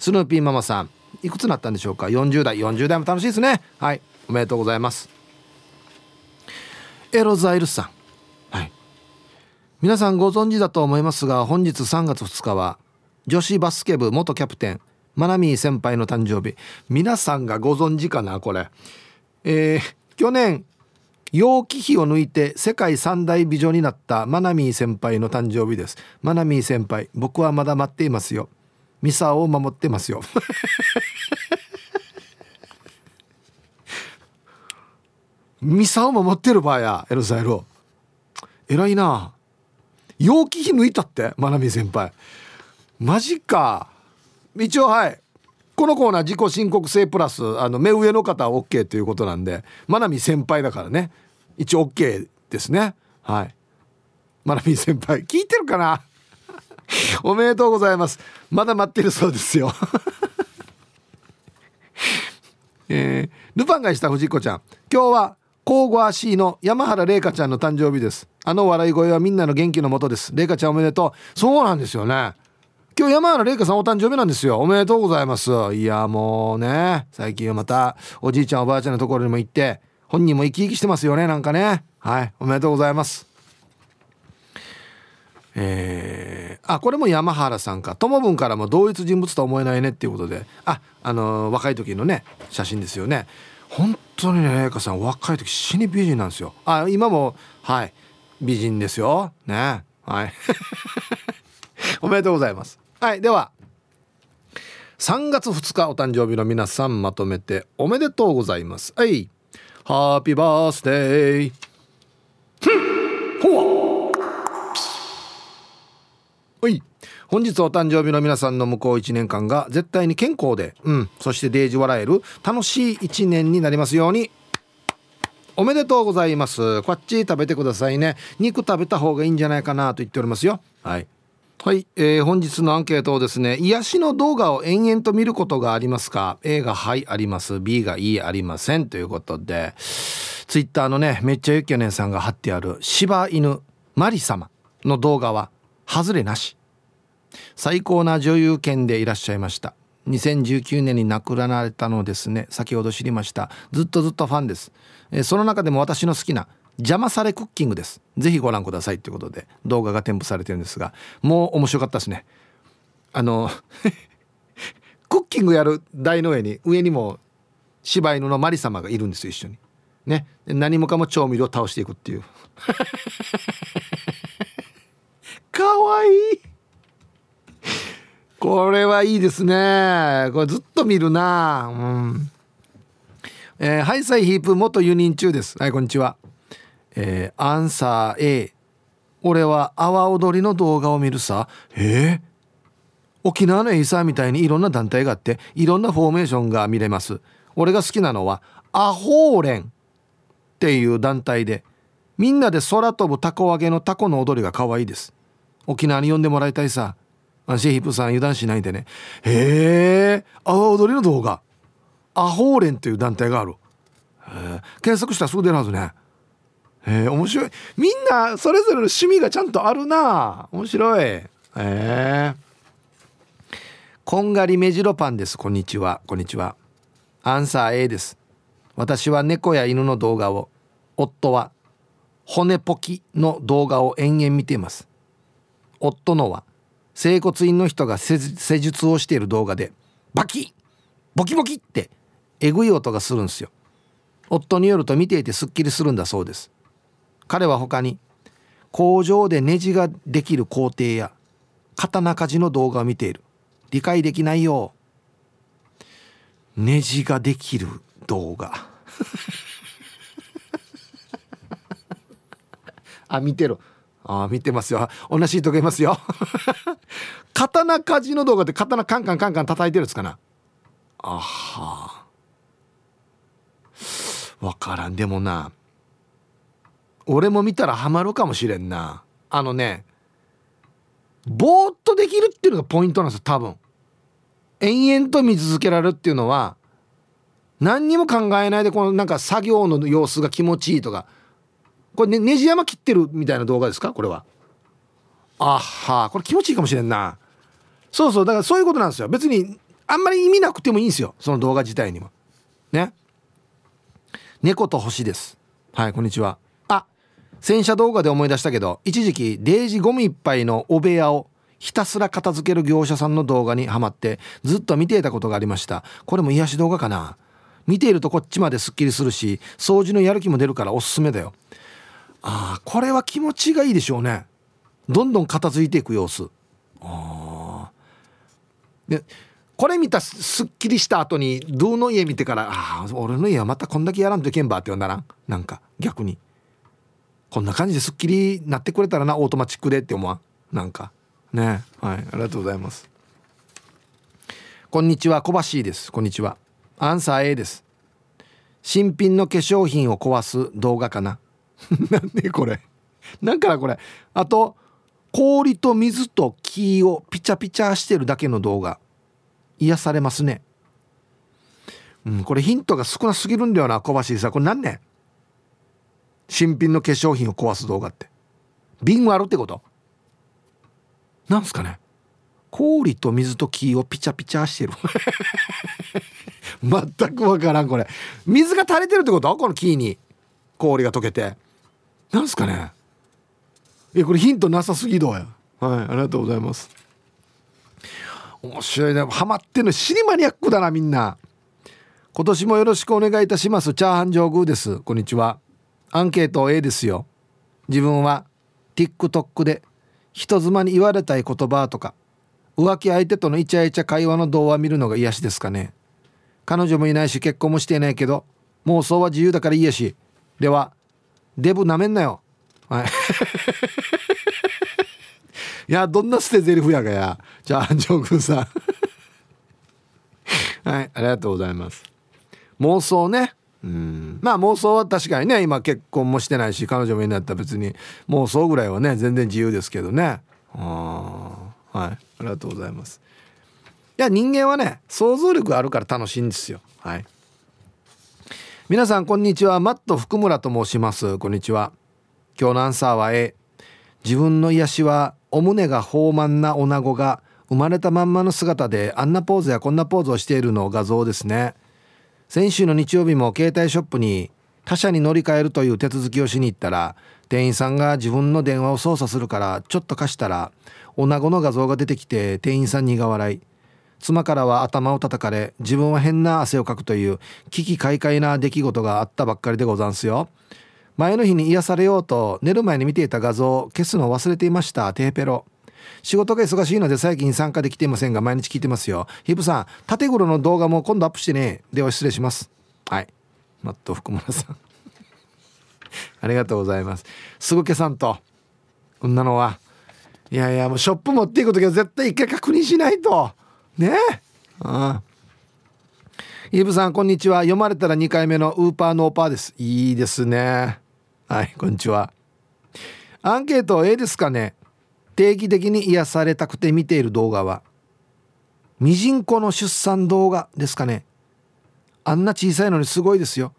スヌーピーママさんいくつになったんでしょうか？40代。40代も楽しいですね。はい。おめでとうございます。エロザイルさん。はい。皆さんご存知だと思いますが本日3月2日は女子バスケ部元キャプテンマナミー先輩の誕生日。皆さんがご存知かなこれ。えー、去年楊貴妃を抜いて世界三大美女になったマナミー先輩の誕生日です。マナミー先輩僕はまだ待っていますよ。ミサを守ってますよミサを守ってる場合やエルサイロ偉いな。楊貴妃抜いたってマナミ先輩。マジか。一応はい。このコーナー自己申告制プラスあの目上の方は OK ということなんでまなみ先輩だからね。一応 OK ですね。はい。まなみ先輩聞いてるかな？おめでとうございます。まだ待ってるそうですよ。えー、ルパンがした藤子ちゃん。今日は交互足の山原玲香ちゃんの誕生日です。あの笑い声はみんなの元気のもとです。玲香ちゃんおめでとう。そうなんですよね。今日山原玲香さんお誕生日なんですよ。おめでとうございます。いやもうね。最近はまたおじいちゃんおばあちゃんのところにも行って本人も生き生きしてますよねなんかね。はい。おめでとうございます。えー、あこれも山原さんか。友分からも同一人物とは思えないねっていうことで。ああのー、若い時のね写真ですよね。本当にね玲香さん若い時死に美人なんですよ。あ今もはい。美人ですよ。ね。はい。おめでとうございます。はいでは。3月2日お誕生日の皆さんまとめておめでとうございます。はい。ハッピーバースデーほわ。はい。本日お誕生日の皆さんの向こう1年間が絶対に健康で、うん、そしてデージ笑える楽しい1年になりますように。おめでとうございます。こっち食べてくださいね。肉食べた方がいいんじゃないかなと言っておりますよ。はい。はい、えー、本日のアンケートをですね癒しの動画を延々と見ることがありますか？A がはいあります。B がいいありません。ということでツイッターのねめっちゃゆきょねんさんが貼ってある柴犬マリ様の動画は外れなし。最高な女優犬でいらっしゃいました。2019年に亡くなられたのですね。先ほど知りました。ずっとずっとファンです、え、その中でも私の好きな邪魔されクッキングです。ぜひご覧くださいということで動画が添付されてるんですがもう面白かったですね。あの クッキングやる台の上に上にも柴犬のマリ様がいるんですよ一緒に。ね。何もかも調味料を倒していくっていう。かわいい。これはいいですね。これずっと見るな。うん。えー、ハイサイヒープ元輸入中です。はいこんにちは。えー、アンサー A 俺は阿波踊りの動画を見るさ。えー、沖縄のエイサーみたいにいろんな団体があっていろんなフォーメーションが見れます。俺が好きなのはアホーレンっていう団体でみんなで空飛ぶタコ揚げのタコの踊りが可愛いです。沖縄に呼んでもらいたいさ。シェヒプさん油断しないでね。へえ阿波踊りの動画。アホーレンという団体がある。検索したらすぐ出るはずね。へえ面白い。みんなそれぞれの趣味がちゃんとあるな。面白い。えこんがり目白パンです。こんにちは。こんにちは。アンサー A です。私は猫や犬の動画を夫は骨ポキの動画を延々見ています。夫のは整骨院の人が施術をしている動画でバキボキボキってえぐい音がするんですよ。夫によると見ていてすっきりするんだそうです。彼は他に工場でネジができる工程や刀鍛冶の動画を見ている。理解できないよ。ネジができる動画。あ見てるあ見てますよ。同じとこいますよ。刀鍛冶の動画で刀カンカンカンカン叩いてるんですかな？あは分からん。でもな俺も見たらハマるかもしれんな。あのねぼーっとできるっていうのがポイントなんですよ多分。延々と見続けられるっていうのは何にも考えないでこのなんか作業の様子が気持ちいいとかこれねネジ山切ってるみたいな動画ですか？これは。あは。これ気持ちいいかもしれんな。そうそう。だからそういうことなんですよ。別にあんまり意味なくてもいいんですよ。その動画自体にも。ね。猫と星です。はいこんにちは。あ洗車動画で思い出したけど一時期デージゴミいっぱいのお部屋をひたすら片付ける業者さんの動画にはまってずっと見ていたことがありました。これも癒し動画かな。見ているとこっちまですっきりするし掃除のやる気も出るからおすすめだよああこれは気持ちがいいでしょうね。どんどん片付いていく様子。あでこれ見たすっきりした後にドゥの家見てからああ俺の家はまたこんだけやらんといけんばって言わん。だななんか逆に。こんな感じですっきりなってくれたらなオートマチックでって思わん。なんか。ね。はい。ありがとうございます。こんにちは。小橋です。こんにちは。アンサー A です。新品の化粧品を壊す動画かな。なんでこれ？なんかこれ。あと氷と水と木をピチャピチャしてるだけの動画。癒されますね。うんこれヒントが少なすぎるんだよな小橋さん。これ何ね新品の化粧品を壊す動画って。瓶割るってこと？なんすかね？氷と水と木をピチャピチャしてる。全く分からんこれ。水が垂れてるってこと？この木に。氷が溶けて。なんすかね？えこれヒントなさすぎどうや。はいありがとうございます。面白いねハマってんの死にマニアックだなみんな。今年もよろしくお願いいたします。チャーハン上宮です。こんにちは。アンケート A ですよ。自分は TikTok で人妻に言われたい言葉とか浮気相手とのイチャイチャ会話の動画見るのが癒しですかね。彼女もいないし結婚もしていないけど妄想は自由だからいいやし。ではデブなめんなよ。はい。いやどんな捨て台詞やがや。じゃあ上君さん。はいありがとうございます。妄想ね。うん。まあ妄想は確かにね今結婚もしてないし彼女もいないったら別に妄想ぐらいはね全然自由ですけどね。あはいありがとうございます。いや人間はね想像力あるから楽しいんですよ。はい。皆さんこんにちは。マット福村と申します。こんにちは。今日のアンサーは A 自分の癒しはお胸が豊満な女子が生まれたまんまの姿であんなポーズやこんなポーズをしているの画像ですね。先週の日曜日も携帯ショップに他社に乗り換えるという手続きをしに行ったら店員さんが自分の電話を操作するからちょっと貸したら女子の画像が出てきて店員さん苦笑い。妻からは頭を叩かれ自分は変な汗をかくという危機快快な出来事があったばっかりでござんすよ。前の日に癒されようと寝る前に見ていた画像を消すのを忘れていましたテーペロ。仕事が忙しいので最近参加できていませんが毎日聞いてますよ。ヒブさん縦黒の動画も今度アップしてね。では失礼します。はい。マット福村さん。ありがとうございます。すぐけさんとこんなのはいやいやもうショップ持っていく時は絶対一回確認しないと。ねえ。ああ。イブさんこんにちは。読まれたら2回目のウーパーノーパーです。いいですね。はいこんにちは。アンケート A ですかね。定期的に癒されたくて見ている動画は。ミジンコの出産動画ですかね。あんな小さいのにすごいですよ。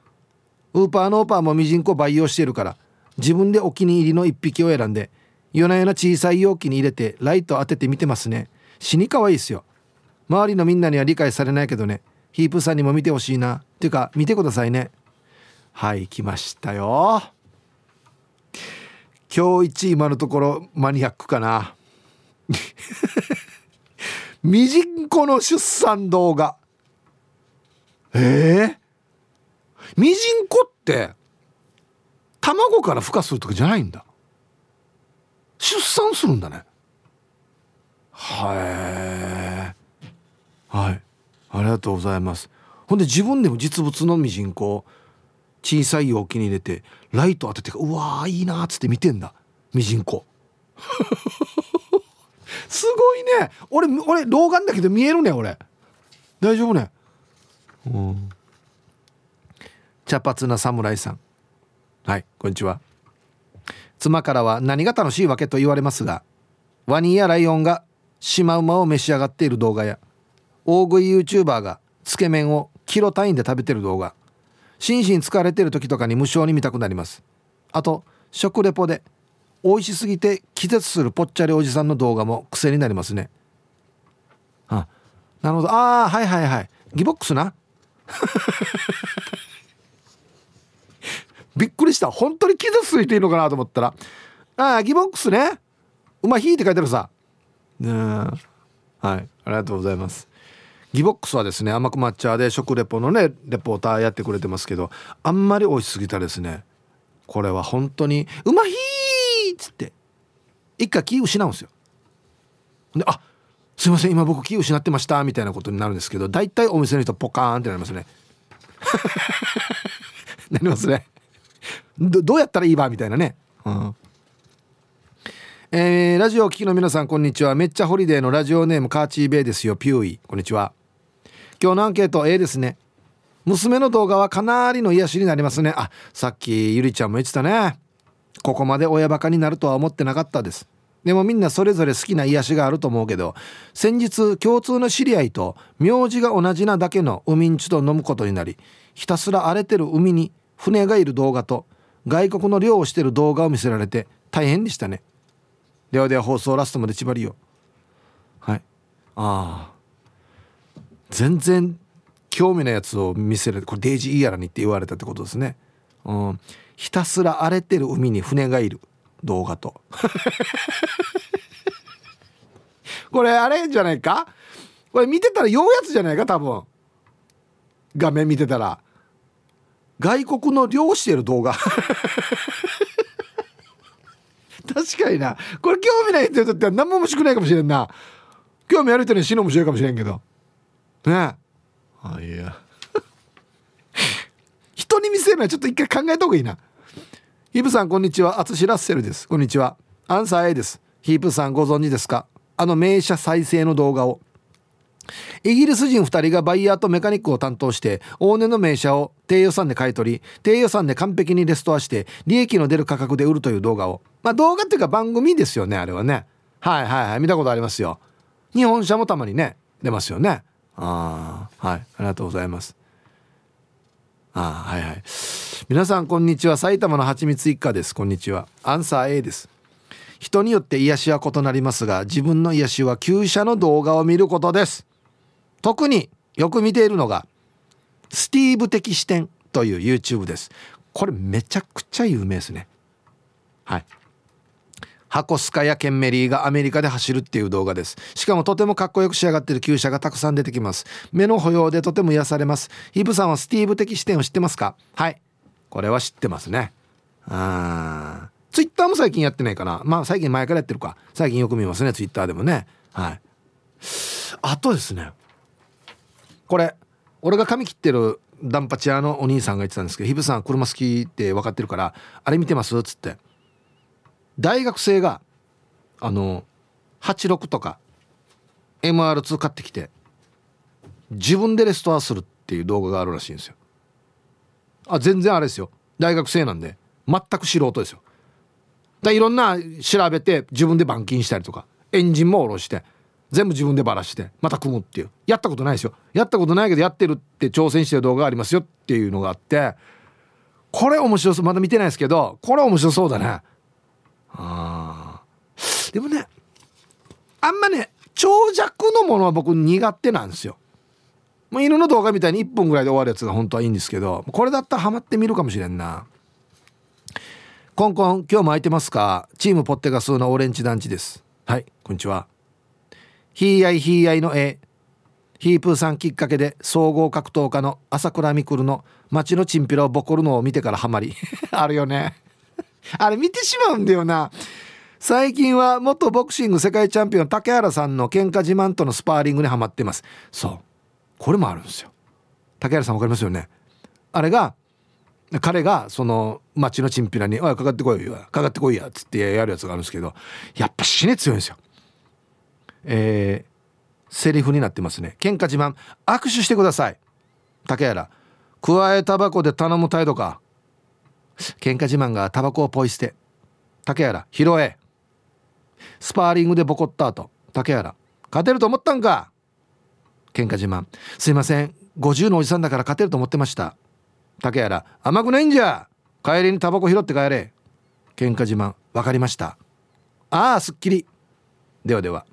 ウーパーノーパーもミジンコ培養してるから自分でお気に入りの1匹を選んで夜な夜な小さい容器に入れてライト当てて見てますね。死に可愛いですよ。周りのみんなには理解されないけどね。ヒープさんにも見てほしいな。っていうか見てくださいね。はい来ましたよ。今日一今のところマニアックかな。ミジンコの出産動画。ええー、ミジンコって卵から孵化するとかじゃないんだ。出産するんだね。はいはい。ありがとうございます。ほんで自分でも実物のミジンコ小さい容器に入れてライト当ててうわーいいなっつって見てんだ。ミジンコ。すごいね。俺俺老眼だけど見えるね俺。大丈夫ね。うん。茶髪な侍さん。はいこんにちは。妻からは何が楽しいわけと言われますがワニやライオンがシマウマを召し上がっている動画や大食い YouTuber がつけ麺をキロ単位で食べてる動画。心身疲れてる時とかに無性に見たくなります。あと食レポで美味しすぎて気絶するぽっちゃりおじさんの動画も癖になりますね。あなるほど。ああはいはいはい。ギボックスな？びっくりした。本当に気絶する人いるのかなと思ったら。ああギボックスね。馬ひいて書いてるさ。ねはい。ありがとうございます。ギボックスはですね甘く抹茶で食レポのねレポーターやってくれてますけどあんまり美味しすぎたですね。これは本当に「うまひー!」っつって一回気失うんですよ。で「あすいません今僕気失ってました」みたいなことになるんですけど大体お店の人ポカーンってなりますね。なりますね。どうやったらいいばみたいなね。うん。えー、ラジオを聴きの皆さんこんにちは。めっちゃホリデーのラジオネームカーチーベイですよ。ピューイ。こんにちは。今日のアンケート A ですね。娘の動画はかなりの癒しになりますね。あさっきゆりちゃんも言ってたね。ここまで親バカになるとは思ってなかったです。でもみんなそれぞれ好きな癒しがあると思うけど先日共通の知り合いと名字が同じなだけの海んちと飲むことになりひたすら荒れてる海に船がいる動画と外国の漁をしてる動画を見せられて大変でしたね。ではでは放送ラストまで縛りよはい。ああ全然興味のやつを見せる。これデイジーイヤラにって言われたってことですね、うん、ひたすら荒れてる海に船がいる。動画と。これあれじゃないか？これ見てたら酔うやつじゃないか？多分。画面見てたら。外国の漁してる動画。確かにな。これ興味ない人にとっては何も面白くないかもしれんな。興味ある人に死ぬ面白いかもしれんけど。ね。あいや。人に見せるのはちょっと一回考えた方がいいな。ヒープさんこんにちは。アツシラッセルです。こんにちは。アンサー A です。ヒープさんご存知ですか？あの名車再生の動画を。イギリス人2人がバイヤーとメカニックを担当して大根の名車を低予算で買い取り低予算で完璧にレストアして利益の出る価格で売るという動画を。まあ動画っていうか番組ですよねあれはね。はいはいはい。見たことありますよ。日本車もたまにね出ますよねああはい。ありがとうございます。ああはいはい。皆さんこんにちは。埼玉のはちみつ一家です。こんにちは。アンサー A です。人によって癒しは異なりますが自分の癒しは旧車の動画を見ることです。特によく見ているのがスティーブ的視点という YouTube です。これめちゃくちゃ有名ですね。はい。箱スカやケンメリーがアメリカで走るっていう動画です。しかもとてもかっこよく仕上がってる旧車がたくさん出てきます。目の保養でとても癒されます。ヒブさんはスティーブ的視点を知ってますか？はい。これは知ってますね。あツイッターも最近やってないかな。まあ最近前からやってるか。最近よく見ますねツイッターでもね。はい。あとですね。これ俺が髪切ってるダンパチ屋のお兄さんが言ってたんですけど「ヒブさん車好きって分かってるからあれ見てます?」つって。大学生があの86とか MR2 買ってきて自分でレストアするっていう動画があるらしいんですよ。あ全然あれですよ。大学生なんで全く素人ですよ。だいろんな調べて自分で板金したりとかエンジンも下ろして全部自分でばらしてまた組むっていう。やったことないですよ。やったことないけどやってるって挑戦してる動画ありますよっていうのがあってこれ面白そうまだ見てないですけどこれ面白そうだね。あでもねあんまね長尺のものは僕苦手なんですよ。もう犬の動画みたいに1分ぐらいで終わるやつが本当はいいんですけどこれだったらハマってみるかもしれんな。コンコン今日も空いてますか？チームポッテガスのオレンジ団地です。はいこんにちは。ヒーアイヒーアイの絵。ヒープーさんきっかけで総合格闘家の朝倉未来の街のチンピラをボコるのを見てからハマり。あるよね。あれ見てしまうんだよな。最近は元ボクシング世界チャンピオン竹原さんの喧嘩自慢とのスパーリングにはまってます。そう。これもあるんですよ。竹原さんわかりますよね？あれが彼がその町のチンピラに「おいかかってこいよかかってこいや」っつってやるやつがあるんですけどやっぱ死ね強いんですよ。えー、セリフになってますね。喧嘩自慢握手してください。竹原加えタバコで頼む態度か。喧嘩自慢がタバコをポイ捨て。竹原拾え。スパーリングでボコった後竹原勝てると思ったんか。喧嘩自慢。すいません。50のおじさんだから勝てると思ってました。竹原甘くないんじゃ。帰りにタバコ拾って帰れ。喧嘩自慢。分かりました。ああすっきり。ではでは。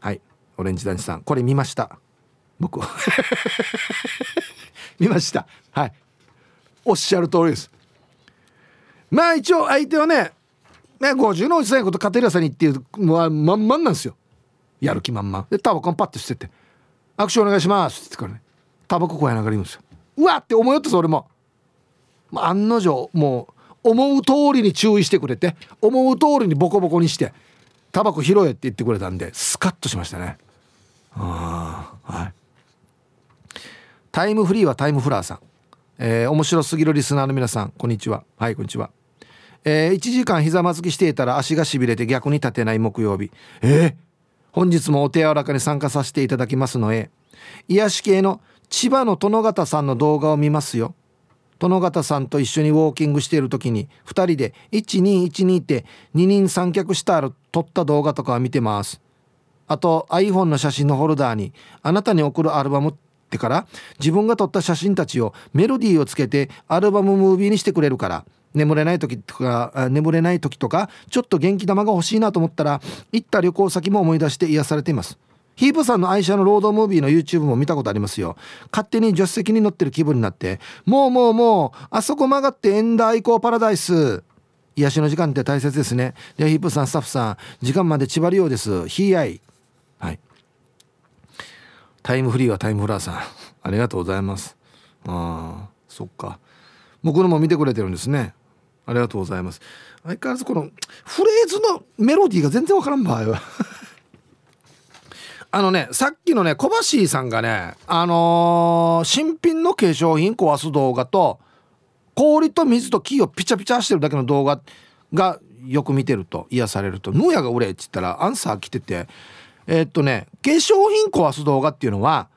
はい。オレンジ男子さんこれ見ました。僕 見ました。はい。おっしゃる通りです。まあ一応相手はねね50のおじさんこと勝てるやさにっていうのはまんまんなんですよ。やる気満々。でタバコンパッとしてて「握手お願いします」って言ってからね。タバコこうやながら言うんですよ。うわって思いよったそれも、まあ、案の定もう思う通りに注意してくれて思う通りにボコボコにしてタバコ拾えって言ってくれたんでスカッとしましたね。あはい。タイムフリーはタイムフラーさん。えー、面白すぎるリスナーの皆さんこんにちは。はいこんにちは。えー、1時間ひざまずきしていたら足がしびれて逆に立てない木曜日。えー、本日もお手柔らかに参加させていただきますのへ癒し系の千葉の殿方さんの動画を見ますよ。殿方さんと一緒にウォーキングしている時に2人で1212って二人三脚したら撮った動画とかは見てます。あと iPhone の写真のホルダーにあなたに送るアルバムってから自分が撮った写真たちをメロディーをつけてアルバムムービーにしてくれるから眠れない時とか眠れない時とかちょっと元気玉が欲しいなと思ったら行った旅行先も思い出して癒されています。ヒープさんの愛車のロードムービーの YouTube も見たことありますよ。勝手に助手席に乗ってる気分になってもうもうもうあそこ曲がってエンダー行こうパラダイス。癒しの時間って大切ですね。ではヒープさんスタッフさん時間まで縛るようです。ヒーアイタイムフリーはタイムフラーさん。ありがとうございます。ああそっか。僕のも見てくれてるんですね。ありがとうございます。相変わらずこのフレーズのメロディーが全然わからん場合は。あのねさっきのね小橋さんがねあのー、新品の化粧品壊す動画と氷と水と木をピチャピチャしてるだけの動画がよく見てると癒されると「ヌーヤが売れ」っつったらアンサー来ててえー、っとね化粧品壊す動画っていうのは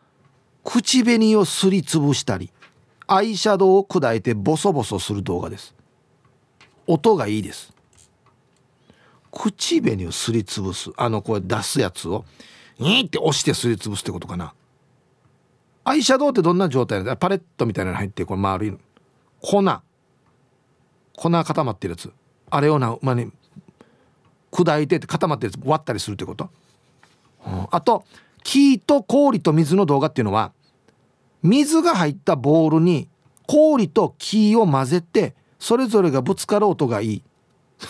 口紅をすりつぶしたりアイシャドウを砕いてボソボソする動画です。音がいいです。口紅をすりつぶすあのこれ出すやつをにって押してすりつぶすってことかな。アイシャドウってどんな状態なんだ？パレットみたいなの入ってこれ丸いの。粉。粉固まってるやつ。あれをな、まあね、砕いてって固まってるやつ割ったりするってこと、あと木と氷と水の動画っていうのは水が入ったボールに氷と木を混ぜてそれぞれがぶつかる音がいい。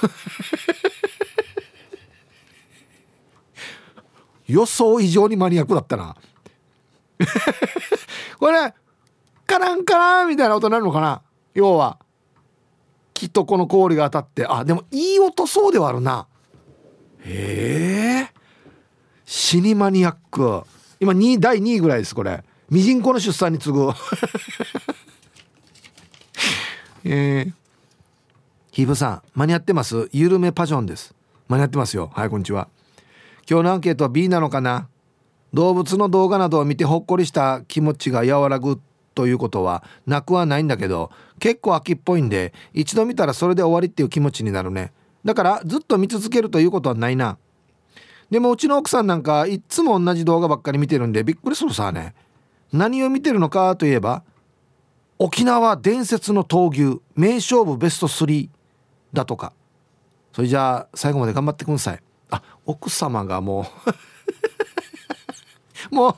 予想以上にマニアックだったな。これカランカランみたいな音になるのかな？要はきっとこの氷が当たって。あでもいい音そうではあるな。へえ。死にマニアック。今2第2位ぐらいですこれ。ミジンコの出産に次ぐ。えー、ヒブさん間に合ってます？緩めパジョンです。間に合ってますよ。はいこんにちは。今日のアンケートは B なのかな？動物の動画などを見てほっこりした気持ちが和らぐということはなくはないんだけど結構秋っぽいんで一度見たらそれで終わりっていう気持ちになるね。だからずっと見続けるということはないな。でもうちの奥さんなんかいっつも同じ動画ばっかり見てるんでびっくりするさね。何を見てるのかといえば沖縄伝説の闘牛名勝負ベスト3だとか。それじゃあ最後まで頑張ってください。あ奥様がもう。もう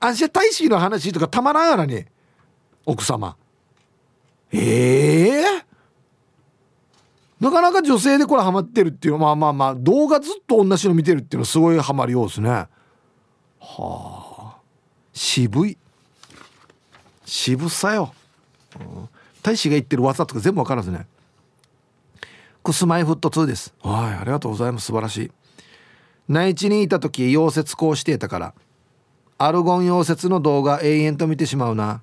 アンシェ大使の話とかたまらんやらに奥様。ええー、なかなか女性でこれハマってるっていうまあまあまあ動画ずっと同じの見てるっていうのはすごいハマるようですね。はあ。渋い。渋さよ、うん、大使が言ってる技とか全部わからずね。クスマイフット2です。はいありがとうございます。素晴らしい。内地にいた時溶接工していたから。アルゴン溶接の動画永遠と見てしまうな。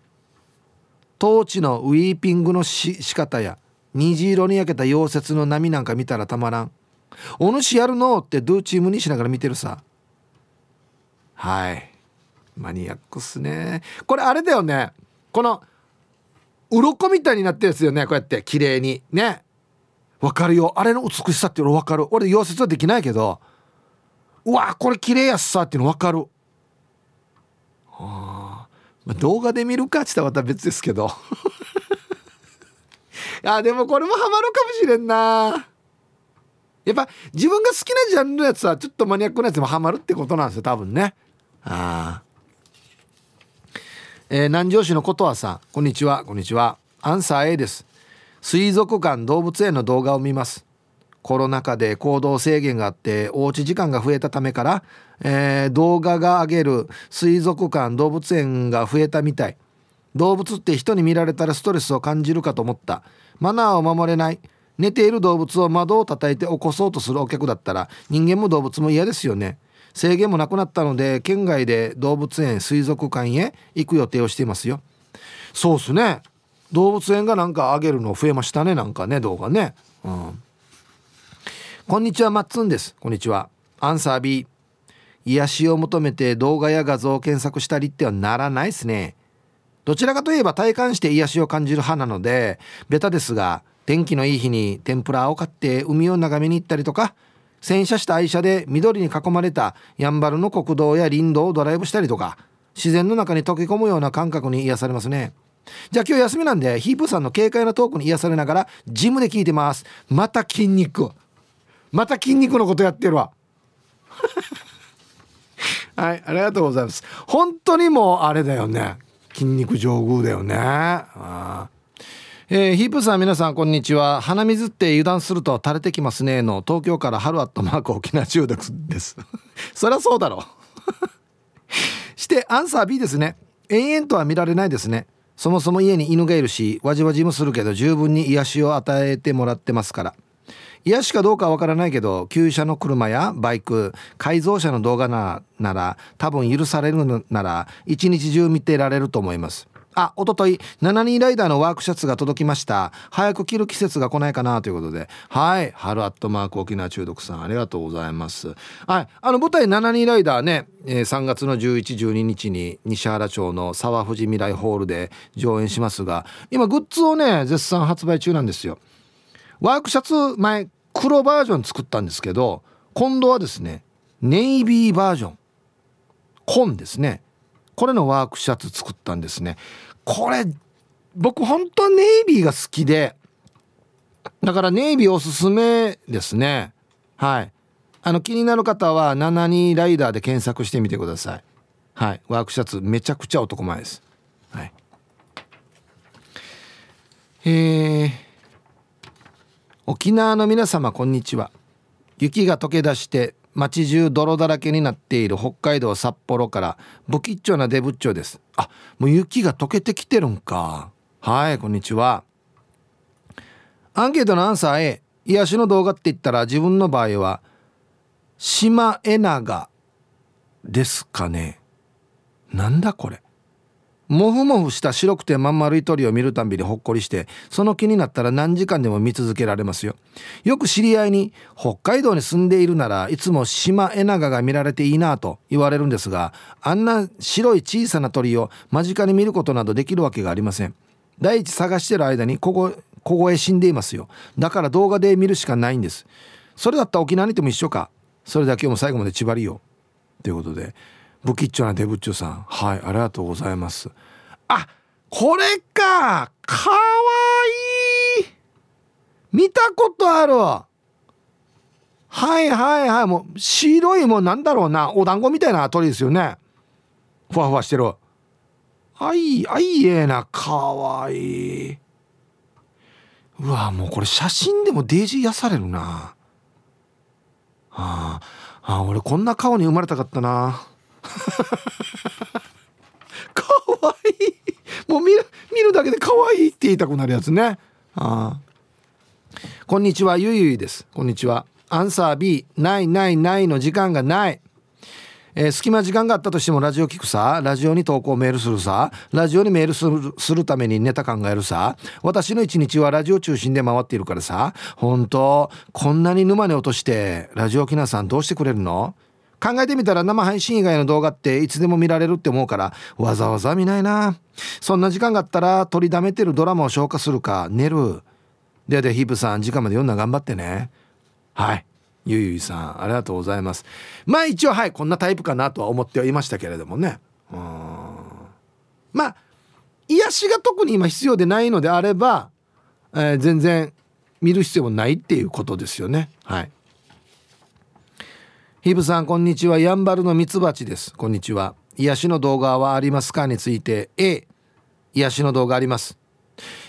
トーチのウィーピングのし仕方や。虹色に焼けた溶接の波なんか見たらたまらん。お主やるのってドゥーチームにしながら見てるさ。はい。マニアックっすね。これあれだよね。この鱗みたいになってるやつよね。こうやって綺麗に。ね。わかるよ。あれの美しさっていうの分かる。俺溶接はできないけど。うわこれ綺麗やっさ。っていうの分かる。あ、まあ、動画で見るかって言ったらまた別ですけど。あでもこれもハマるかもしれんな。やっぱ自分が好きなジャンルのやつはちょっとマニアックなやつもハマるってことなんですよ多分ね。ああ。えー、南城市のことはさん。こんにちは。こんにちは。アンサー A です。水族館動物園の動画を見ます。コロナ禍で行動制限があっておうち時間が増えたためから、えー、動画が上げる水族館動物園が増えたみたい。動物って人に見られたらストレスを感じるかと思った。マナーを守れない。寝ている動物を窓を叩いて起こそうとするお客だったら人間も動物も嫌ですよね。制限もなくなったので県外で動物園水族館へ行く予定をしていますよ。そうっすね。動物園がなんか上げるの増えましたねなんかね動画ね。うん。こんにちはマッツンです。こんにちは。アンサー B 癒しを求めて動画や画像を検索したりってはならないですね。どちらかといえば体感して癒しを感じる派なのでベタですが天気のいい日に天ぷらを買って海を眺めに行ったりとか洗車した愛車で緑に囲まれたやんばるの国道や林道をドライブしたりとか自然の中に溶け込むような感覚に癒されますね。じゃあ今日休みなんでヒープさんの軽快なトークに癒されながらジムで聞いてます。また筋肉また筋肉のことやってるわ。はいありがとうございます。本当にもうあれだよね。筋肉上宮だよね。あえー、ヒープさん皆さんこんにちは。鼻水って油断すると垂れてきますねの東京から春アットマーク沖縄中毒です。そりゃそうだろ。う してアンサー B ですね。延々とは見られないですね。そもそも家に犬がいるしわじわじもするけど十分に癒しを与えてもらってますから。癒しかどうかわからないけど旧車の車やバイク改造車の動画なら多分許されるなら一日中見てられると思いますあ、おととい、72ライダーのワークシャツが届きました。早く着る季節が来ないかなということで。はい。春アットマーク沖縄中毒さん、ありがとうございます。はい。あの、舞台72ライダーね、えー、3月の11、12日に西原町の沢富士未来ホールで上演しますが、今、グッズをね、絶賛発売中なんですよ。ワークシャツ前黒バージョン作ったんですけど今度はですねネイビーバージョン。紺ですね。これのワークシャツ作ったんですね。これ僕本当はネイビーが好きでだからネイビーおすすめですね。はい。あの気になる方は72ライダーで検索してみてください。はい。ワークシャツめちゃくちゃ男前です。はい。えー沖縄の皆様こんにちは。雪が溶け出して街中泥だらけになっている北海道札幌から不吉祥なデブッチョです。あもう雪が溶けてきてるんか。はいこんにちは。アンケートのアンサー A 癒しの動画って言ったら自分の場合はシマエナガですかね。なんだこれ。モフモフした白くてまん丸い鳥を見るたんびにほっこりしてその気になったら何時間でも見続けられますよ。よく知り合いに北海道に住んでいるならいつもシマエナガが見られていいなと言われるんですがあんな白い小さな鳥を間近に見ることなどできるわけがありません。第一探してる間にここここへ死んでいますよ。だから動画で見るしかないんです。それだったら沖縄にいても一緒か。それだけも最後まで縛りよということで不吉祥なデブッチョさん。はいありがとうございます。あこれか。かわいい。見たことある。はいはいはい。もう白いもうなんだろうな。お団子みたいな鳥ですよね。ふわふわしてる。あいあいえな。かわいい。うわもうこれ写真でもデージ癒されるな。ああ俺こんな顔に生まれたかったな。かわい。いもう見る見るだけでかわいいって言いたくなるやつね。あこんにちはゆいゆいです。こんにちは。アンサー B ないないないの時間がない。えー、隙間時間があったとしてもラジオ聞くさ。ラジオに投稿メールするさ。ラジオにメールするするためにネタ考えるさ。私の一日はラジオ中心で回っているからさ。本当こんなに沼に落としてラジオきなさんどうしてくれるの？考えてみたら生配信以外の動画っていつでも見られるって思うからわざわざ見ないな。そんな時間があったら取りだめてるドラマを消化するか。寝る。ではではヒープさん時間まで読んだ頑張ってね。はい。ゆいゆいさんありがとうございます。まあ一応はいこんなタイプかなとは思ってはいましたけれどもね。うん。まあ癒しが特に今必要でないのであれば、えー、全然見る必要もないっていうことですよね。はい。ヒブさんこんにちは。やんばるのミツバチです。こんにちは。癒しの動画はありますかについて。A 癒しの動画あります。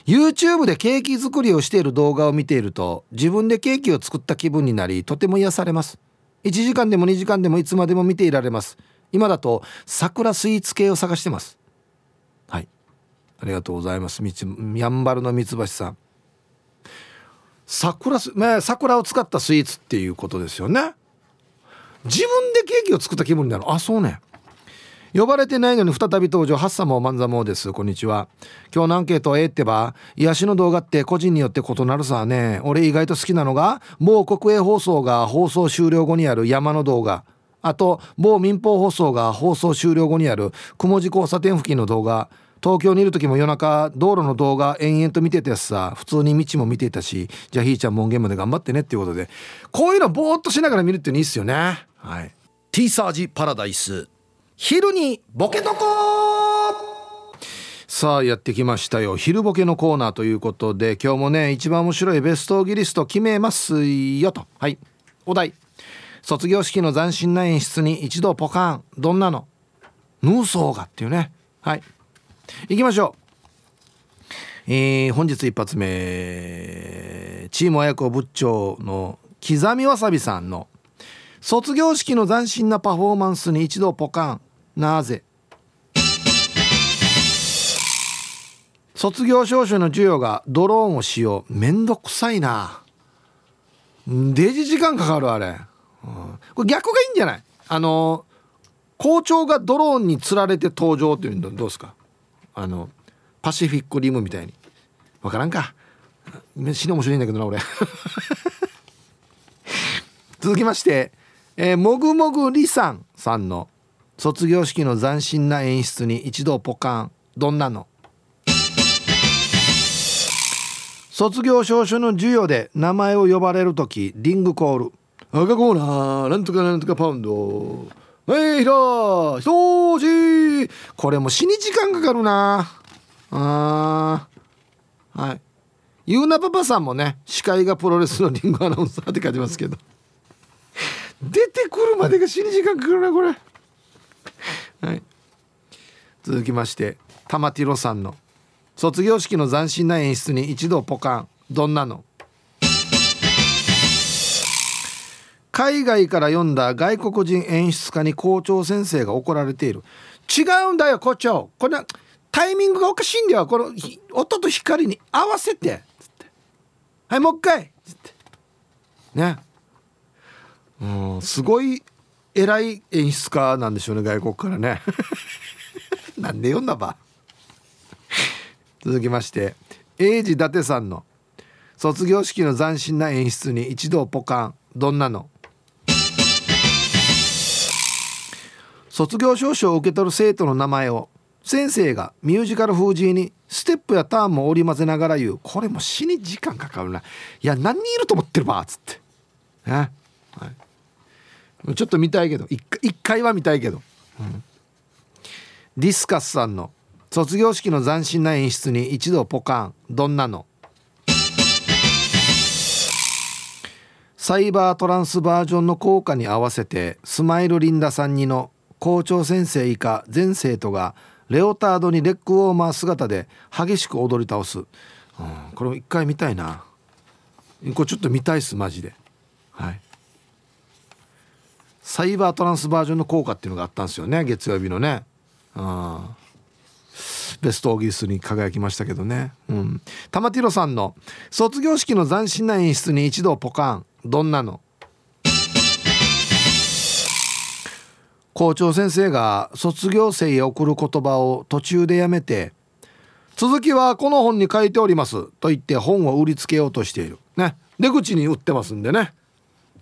YouTube でケーキ作りをしている動画を見ていると自分でケーキを作った気分になりとても癒されます。1時間でも2時間でもいつまでも見ていられます。今だと桜スイーツ系を探してます。はい。ありがとうございます。みちやんばるのミツバチさん。桜、まあ、桜を使ったスイーツっていうことですよね。自分でケーキを作った気分になる。あそうね。呼ばれてないのに再び登場。ハッサモマンザモです。こんにちは。今日のアンケートええってば癒しの動画って個人によって異なるさね。俺意外と好きなのが某国営放送が放送終了後にある山の動画。あと某民放放送が放送終了後にある雲地交差点付近の動画。東京にいる時も夜中道路の動画延々と見てたやつさ普通に道も見ていたしじゃあひーちゃん門限まで頑張ってねっていうことでこういうのぼーっとしながら見るっていうのいっすよね。はい。T サージパラダイス。昼にボケとこさあやってきましたよ。昼ボケのコーナーということで今日もね一番面白いベストギリスト決めますよと。はい。お題。卒業式の斬新な演出に一度ポカン。どんなの？ヌーソーがっていうね。はい。行きましょう。えー、本日一発目。チーム親子部長の刻みわさびさんの卒業式の斬新なパフォーマンスに一度ポカン。なぜ？卒業証書の授与がドローンを使用。めんどくさいな。デジ時間かかるあれ、うん、これ逆がいいんじゃない？あの校長がドローンにつられて登場っていうのどうですか？あのパシフィックリムみたいに。分からんか。死に面白いんだけどな俺。続きまして、えー、もぐもぐりさんさんの卒業式の斬新な演出に一度ポカン。どんなの？卒業証書の授与で名前を呼ばれる時リングコール。赤コーナーなんとかなんとかパウンド。はいひらひとしこれも死に時間かかるな。あはい。ゆうなパパさんもね司会がプロレスのリングアナウンサーって書いてますけど。出てくるまでが死に時間かかるなこれ。はい、続きまして玉ティロさんの。卒業式の斬新な演出に一度ポカン。どんなの？海外から読んだ外国人演出家に校長先生が怒られている。違うんだよ校長。これタイミングがおかしいんだよこの音と光に合わせて。つってはいもう一回。つってね。うんすごい偉い演出家なんでしょうね外国からね。なんで読んだば。続きまして英治伊達さんの卒業式の斬新な演出に一度ポカン。どんなの？卒業証書を受け取る生徒の名前を先生がミュージカル風神にステップやターンも織り交ぜながら言う。これも死に時間かかるな。いや何人いると思ってるばっつって。ね、はい、ちょっと見たいけど。一回は見たいけど、うん、ディスカスさんの卒業式の斬新な演出に一度ポカン。どんなの？サイバートランスバージョンの効果に合わせてスマイルリンダさんにの校長先生以下全生徒がレオタードにレッグウォーマー姿で激しく踊り倒す、うん、これも一回見たいな。これちょっと見たいっすマジで。はい。サイバートランスバージョンの効果っていうのがあったんですよね月曜日のね。うん。ベストオーギースに輝きましたけどね。うん。玉ティロさんの卒業式の斬新な演出に一度ポカン。どんなの？校長先生が卒業生へ送る言葉を途中でやめて続きはこの本に書いておりますと言って本を売りつけようとしている。ね。出口に売ってますんでね。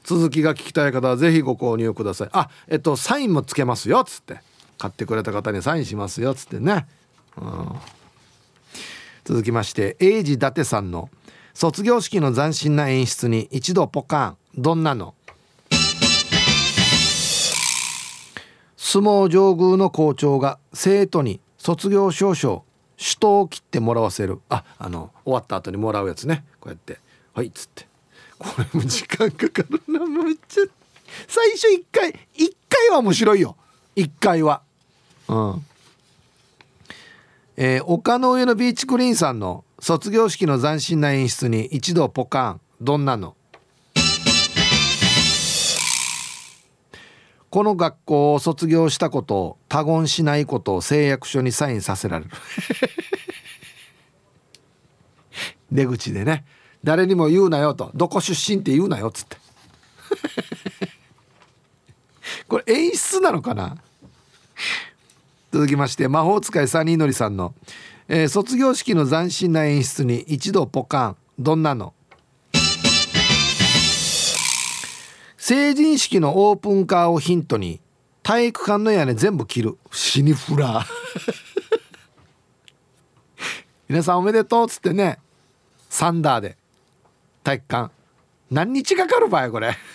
続きが聞きたい方はぜひご購入ください。あえっとサインもつけますよっつって。買ってくれた方にサインしますよっつってね。続きまして英治伊達さんの卒業式の斬新な演出に一度ポカン。どんなの？相撲上宮の校長が生徒に卒業証書首都を切ってもらわせる。ああの終わった後にもらうやつね。こうやって。はいっつって。これも時間かかるなめっちゃ。最初1回1回は面白いよ。1回は。うん。えー、丘の上のビーチクリーンさんの卒業式の斬新な演出に一度ポカン。どんなの？この学校を卒業したことを他言しないことを誓約書にサインさせられる。出口でね。誰にも言うなよと。どこ出身って言うなよっつって。これ演出なのかな？続きまして魔法使いサニーのりさんの、えー、卒業式の斬新な演出に一度ポカン。どんなの？成人式のオープンカーをヒントに体育館の屋根全部切る。死にフラー。皆さんおめでとうっつってね。サンダーで。体育館。何日かかるばいこれ。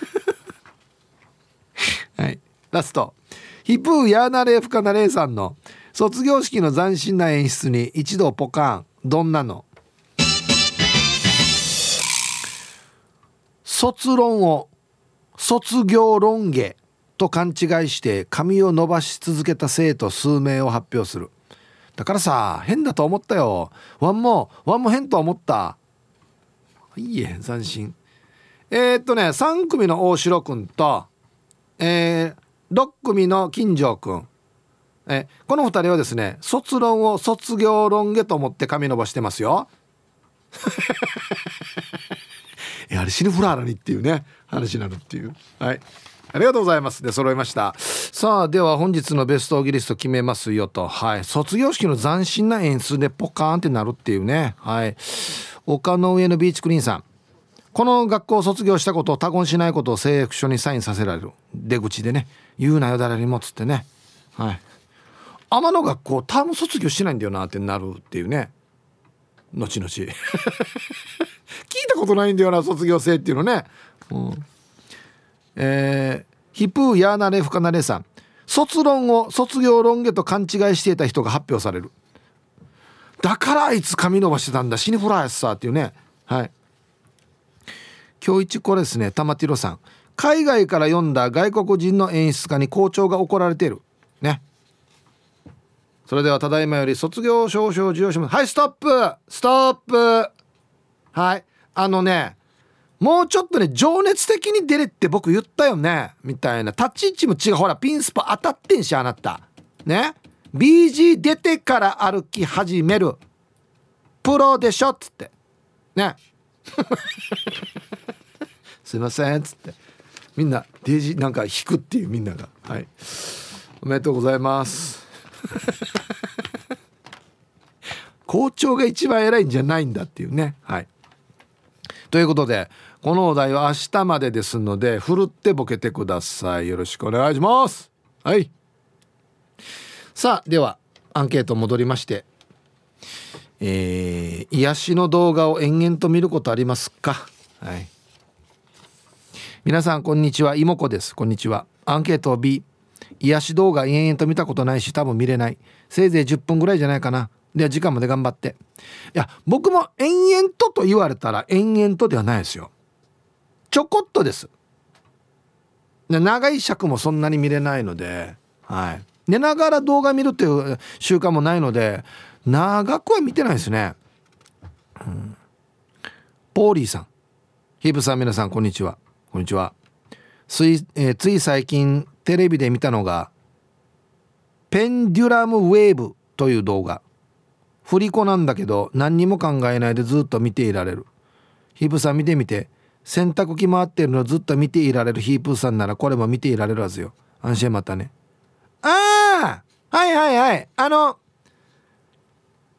はい。ラスト。ヒプーヤーナレーフカナレーさんの。卒業式の斬新な演出に一度ポカン。どんなの？卒論を卒業論下と勘違いして髪を伸ばし続けた生徒数名を発表する。だからさ変だと思ったよ。ワンもワンも変と思った。いいえ斬新。えー、っとね3組の大城君とえー、6組の金城くん。えこの2人はですね卒論を卒業論下と思って髪伸ばしてますよ。やはりシルフラーラにっていうね話になるっていう。はい。ありがとうございます。で揃いました。さあでは本日のベストオギリスト決めますよと。はい。卒業式の斬新な演出でポカーンってなるっていうね。はい。丘の上のビーチクリーンさん。この学校を卒業したことを他言しないことを誓約書にサインさせられる。出口でね。言うなよ誰にもっつってね。はい。天の学校ターム卒業しないんだよなってなるっていうね。後々。聞いたことないんだよな卒業生っていうのね、うん、えー、ヒプーヤーナレフカナレさん。卒論を卒業論下と勘違いしていた人が発表される。だからあいつ髪伸ばしてたんだ。死にフラーやさっていうね。はい。今日一これですね。玉ティロさん。海外から読んだ外国人の演出家に校長が怒られている。それではただいまより卒業証書を授与します。はいストップ。ストップ。はい。あのねもうちょっとね情熱的に出れって僕言ったよね。みたいな。立ち位置も違う。ほらピンスポ当たってんしあなた。ね。BG 出てから歩き始める。プロでしょっつって。ね。すいませんっつって。みんなデイジなんか引くっていうみんなが。はい。おめでとうございます。校長が一番偉いんじゃないんだっていうね。はい。ということでこのお題は明日までですのでふるってボケてください。よろしくお願いします。はい。さあではアンケート戻りまして。えー、癒しの動画を延々と見ることありますか？はい。皆さんこんにちは。妹子です。こんにちは。アンケート B 癒し動画延々と見たことないし多分見れない。せいぜい10分ぐらいじゃないかな。では時間まで頑張って。いや僕も延々とと言われたら延々とではないですよ。ちょこっとです。で長い尺もそんなに見れないのではい。寝ながら動画見るっていう習慣もないので長くは見てないですね、うん、ポーリーさん。ヒープさん皆さんこんにちは。こんにちは。つい,、えー、つい最近テレビで見たのがペンデュラムウェーブという動画。振り子なんだけど何にも考えないでずっと見ていられる。ヒープさん見てみて。洗濯機回ってるのずっと見ていられる。ヒープさんならこれも見ていられるはずよ。安心またね。ああはいはいはい。あの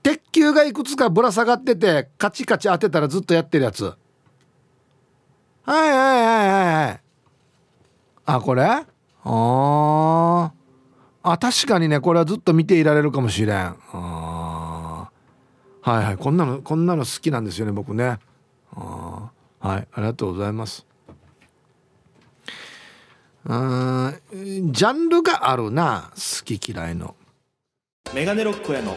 鉄球がいくつかぶら下がっててカチカチ当てたらずっとやってるやつ。はいはいはいはいはい。あこれ？ああ確かにねこれはずっと見ていられるかもしれん。はいはい。こんなのこんなの好きなんですよね僕ね。あはいありがとうございます。うんジャンルがあるな好き嫌いの。メガネロックへの